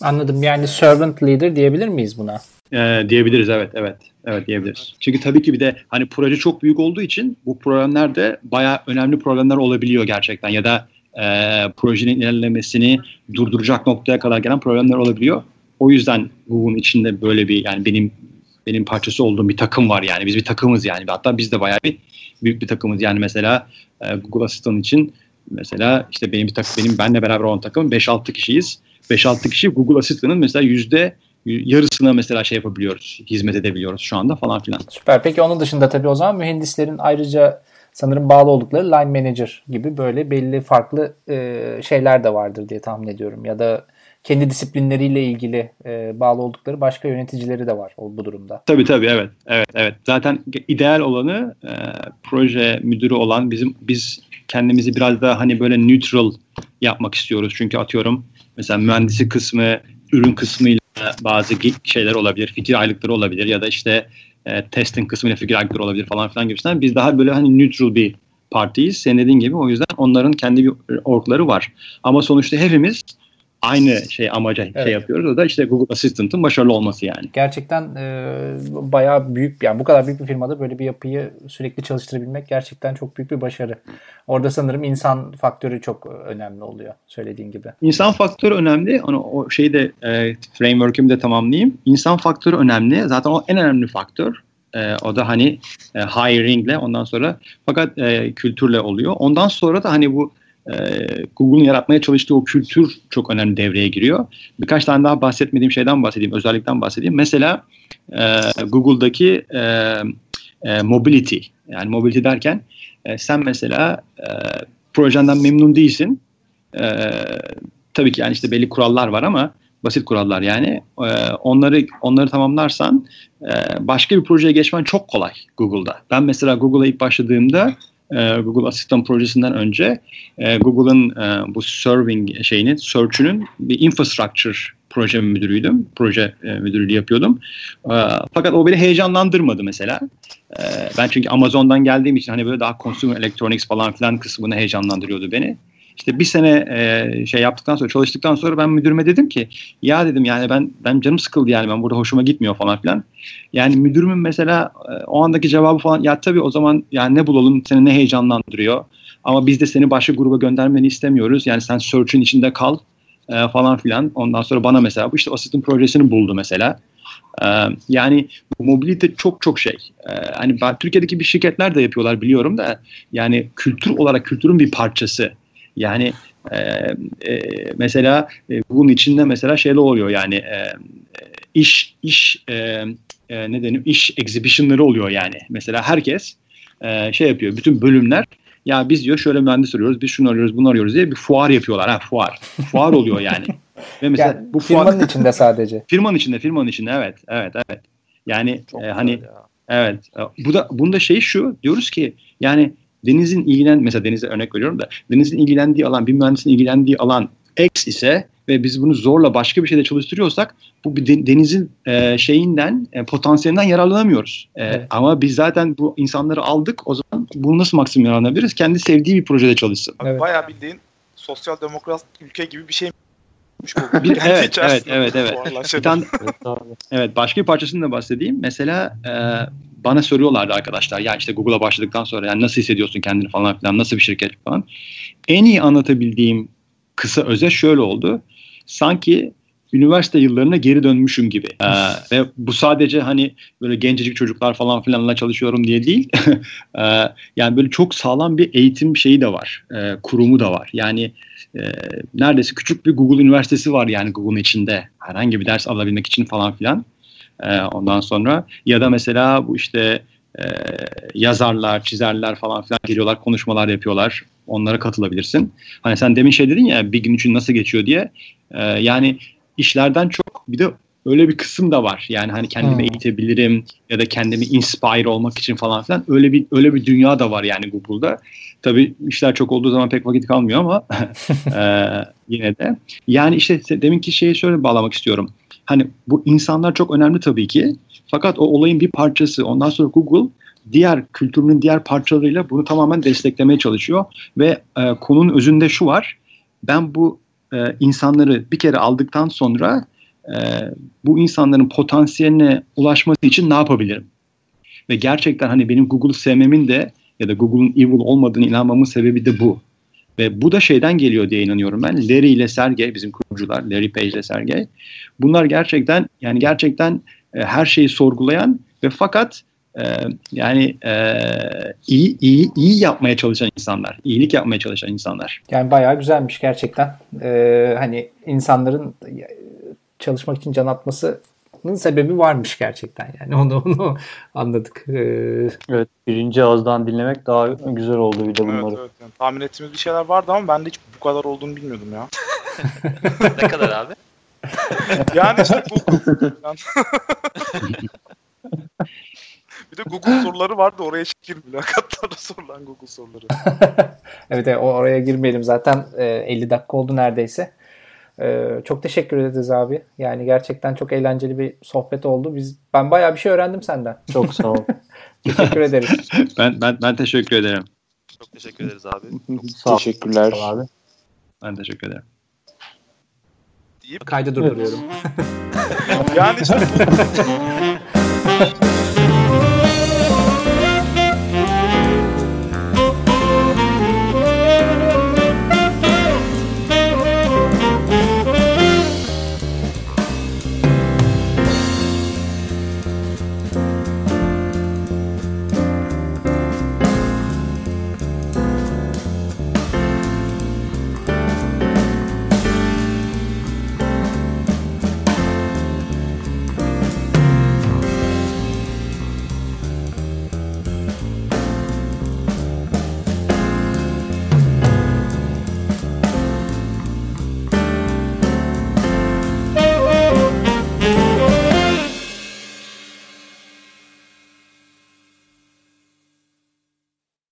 Anladım. Yani servant leader diyebilir miyiz buna? Ee, diyebiliriz evet evet evet diyebiliriz. Çünkü tabii ki bir de hani proje çok büyük olduğu için bu problemler de bayağı önemli problemler olabiliyor gerçekten ya da e, projenin ilerlemesini durduracak noktaya kadar gelen problemler olabiliyor. O yüzden Google'un içinde böyle bir yani benim benim parçası olduğum bir takım var yani biz bir takımız yani hatta biz de bayağı bir büyük bir takımız yani mesela e, Google Asistan için mesela işte benim bir takım benim benle beraber olan takım 5-6 kişiyiz. 5-6 kişi Google Asistan'ın mesela yüzde yarısına mesela şey yapabiliyoruz, hizmet edebiliyoruz şu anda falan filan. Süper. Peki onun dışında tabii o zaman mühendislerin ayrıca sanırım bağlı oldukları line manager gibi böyle belli farklı e, şeyler de vardır diye tahmin ediyorum. Ya da kendi disiplinleriyle ilgili e, bağlı oldukları başka yöneticileri de var bu durumda. Tabii tabii evet. Evet evet. Zaten ideal olanı e, proje müdürü olan bizim biz kendimizi biraz daha hani böyle neutral yapmak istiyoruz. Çünkü atıyorum mesela mühendisi kısmı, ürün kısmıyla bazı şeyler olabilir, fikir aylıkları olabilir ya da işte e, testing kısmıyla fikir aylıkları olabilir falan filan gibisinden. Biz daha böyle hani neutral bir partiyiz. Senin dediğin gibi o yüzden onların kendi bir orkları var. Ama sonuçta hepimiz aynı şey amaca şey evet. şey yapıyoruz. O da işte Google Assistant'ın başarılı olması yani. Gerçekten e, bayağı büyük yani bu kadar büyük bir firmada böyle bir yapıyı sürekli çalıştırabilmek gerçekten çok büyük bir başarı. Orada sanırım insan faktörü çok önemli oluyor söylediğin gibi. İnsan faktörü önemli. Onu o şeyde e, framework'ümü de tamamlayayım. İnsan faktörü önemli. Zaten o en önemli faktör. E, o da hani e, hiringle ondan sonra fakat e, kültürle oluyor. Ondan sonra da hani bu e, Google'un yaratmaya çalıştığı o kültür çok önemli devreye giriyor. Birkaç tane daha bahsetmediğim şeyden bahsedeyim, özellikten bahsedeyim. Mesela e, Google'daki e, e, mobility, yani mobility derken sen mesela projenden memnun değilsin. Tabii ki yani işte belli kurallar var ama basit kurallar yani. Onları onları tamamlarsan başka bir projeye geçmen çok kolay Google'da. Ben mesela Google'a ilk başladığımda e, Google Asistan projesinden önce e, Google'ın e, bu serving şeyinin, search'ünün bir infrastructure proje müdürüydüm. Proje e, müdürlüğü yapıyordum. E, fakat o beni heyecanlandırmadı mesela. Ben çünkü Amazon'dan geldiğim için hani böyle daha consumer electronics falan filan kısmını heyecanlandırıyordu beni. İşte bir sene e, şey yaptıktan sonra çalıştıktan sonra ben müdürüme dedim ki ya dedim yani ben ben canım sıkıldı yani ben burada hoşuma gitmiyor falan filan. Yani müdürümün mesela e, o andaki cevabı falan ya tabii o zaman yani ne bulalım seni ne heyecanlandırıyor. Ama biz de seni başka gruba göndermeni istemiyoruz. Yani sen search'ün içinde kal e, falan filan. Ondan sonra bana mesela bu işte asistan projesini buldu mesela. E, yani mobilite çok çok şey. E, hani ben, Türkiye'deki bir şirketler de yapıyorlar biliyorum da yani kültür olarak kültürün bir parçası. Yani e, e, mesela e, bunun içinde mesela şeyler oluyor yani e, iş iş e, e, ne denir iş exhibition'ları oluyor yani. Mesela herkes e, şey yapıyor bütün bölümler ya biz diyor şöyle mühendis arıyoruz, biz şunu arıyoruz, bunu arıyoruz diye bir fuar yapıyorlar. Ha fuar. Fuar oluyor yani. Ve mesela yani, bu firmanın fuar... içinde sadece. firmanın içinde, firmanın içinde evet. Evet, evet. Yani e, hani ya. evet. E, bu da bunda şey şu diyoruz ki yani denizin ilgilen mesela denize örnek veriyorum da denizin ilgilendiği alan bir mühendisin ilgilendiği alan X ise ve biz bunu zorla başka bir şeyde çalıştırıyorsak bu bir denizin e, şeyinden e, potansiyelinden yararlanamıyoruz. E, evet. Ama biz zaten bu insanları aldık o zaman bunu nasıl maksimum yararlanabiliriz? Kendi sevdiği bir projede çalışsın. Evet. Bayağı bildiğin sosyal demokrat ülke gibi bir şey bir, evet, evet, evet, evet. Bir tane, evet, başka bir parçasını da bahsedeyim. Mesela e, bana soruyorlardı arkadaşlar ya işte Google'a başladıktan sonra yani nasıl hissediyorsun kendini falan filan nasıl bir şirket falan. En iyi anlatabildiğim kısa özet şöyle oldu. Sanki üniversite yıllarına geri dönmüşüm gibi. Ee, ve bu sadece hani böyle gencecik çocuklar falan filanla çalışıyorum diye değil. ee, yani böyle çok sağlam bir eğitim şeyi de var. E, kurumu da var. Yani e, neredeyse küçük bir Google Üniversitesi var yani Google'un içinde. Herhangi bir ders alabilmek için falan filan. E, ondan sonra ya da mesela bu işte e, yazarlar, çizerler falan filan geliyorlar, konuşmalar yapıyorlar. Onlara katılabilirsin. Hani sen demin şey dedin ya bir gün için nasıl geçiyor diye. E, yani işlerden çok bir de öyle bir kısım da var. Yani hani kendimi Hmm. eğitebilirim ya da kendimi inspire olmak için falan filan öyle bir öyle bir dünya da var yani Google'da. Tabii işler çok olduğu zaman pek vakit kalmıyor ama e, yine de. Yani işte deminki şeyi şöyle bağlamak istiyorum. Hani bu insanlar çok önemli tabii ki. Fakat o olayın bir parçası. Ondan sonra Google diğer kültürünün diğer parçalarıyla bunu tamamen desteklemeye çalışıyor ve e, konunun özünde şu var. Ben bu e, insanları bir kere aldıktan sonra e, bu insanların potansiyeline ulaşması için ne yapabilirim? Ve gerçekten hani benim Google'u sevmemin de ya da Google'un evil olmadığını inanmamın sebebi de bu. Ve bu da şeyden geliyor diye inanıyorum ben. Larry ile Sergey, bizim kurucular, Larry Page ile Sergey. Bunlar gerçekten yani gerçekten e, her şeyi sorgulayan ve fakat e, yani e, iyi iyi iyi yapmaya çalışan insanlar, iyilik yapmaya çalışan insanlar. Yani bayağı güzelmiş gerçekten. Ee, hani insanların çalışmak için can atmasının sebebi varmış gerçekten. Yani onu onu anladık. Ee, Evet birinci ağızdan dinlemek daha güzel oldu bir de bunları. Evet, evet. Yani tahmin ettiğimiz bir şeyler vardı ama ben de hiç bu kadar olduğunu bilmiyordum ya. ne kadar abi? Yani işte Google. Bir de Google soruları vardı oraya şekil mülakatlarda sorulan Google soruları. evet, evet, o- oraya girmeyelim zaten e, 50 dakika oldu neredeyse. E, çok teşekkür ederiz abi. Yani gerçekten çok eğlenceli bir sohbet oldu. Biz ben bayağı bir şey öğrendim senden. Çok sağ ol. Teşekkür ederiz. Ben ben ben teşekkür ederim. Çok teşekkür ederiz abi. Sağ ol. Teşekkürler. Sağ ol abi. Ben teşekkür ederim. Deyip Kaydı durduruyorum. Yani işte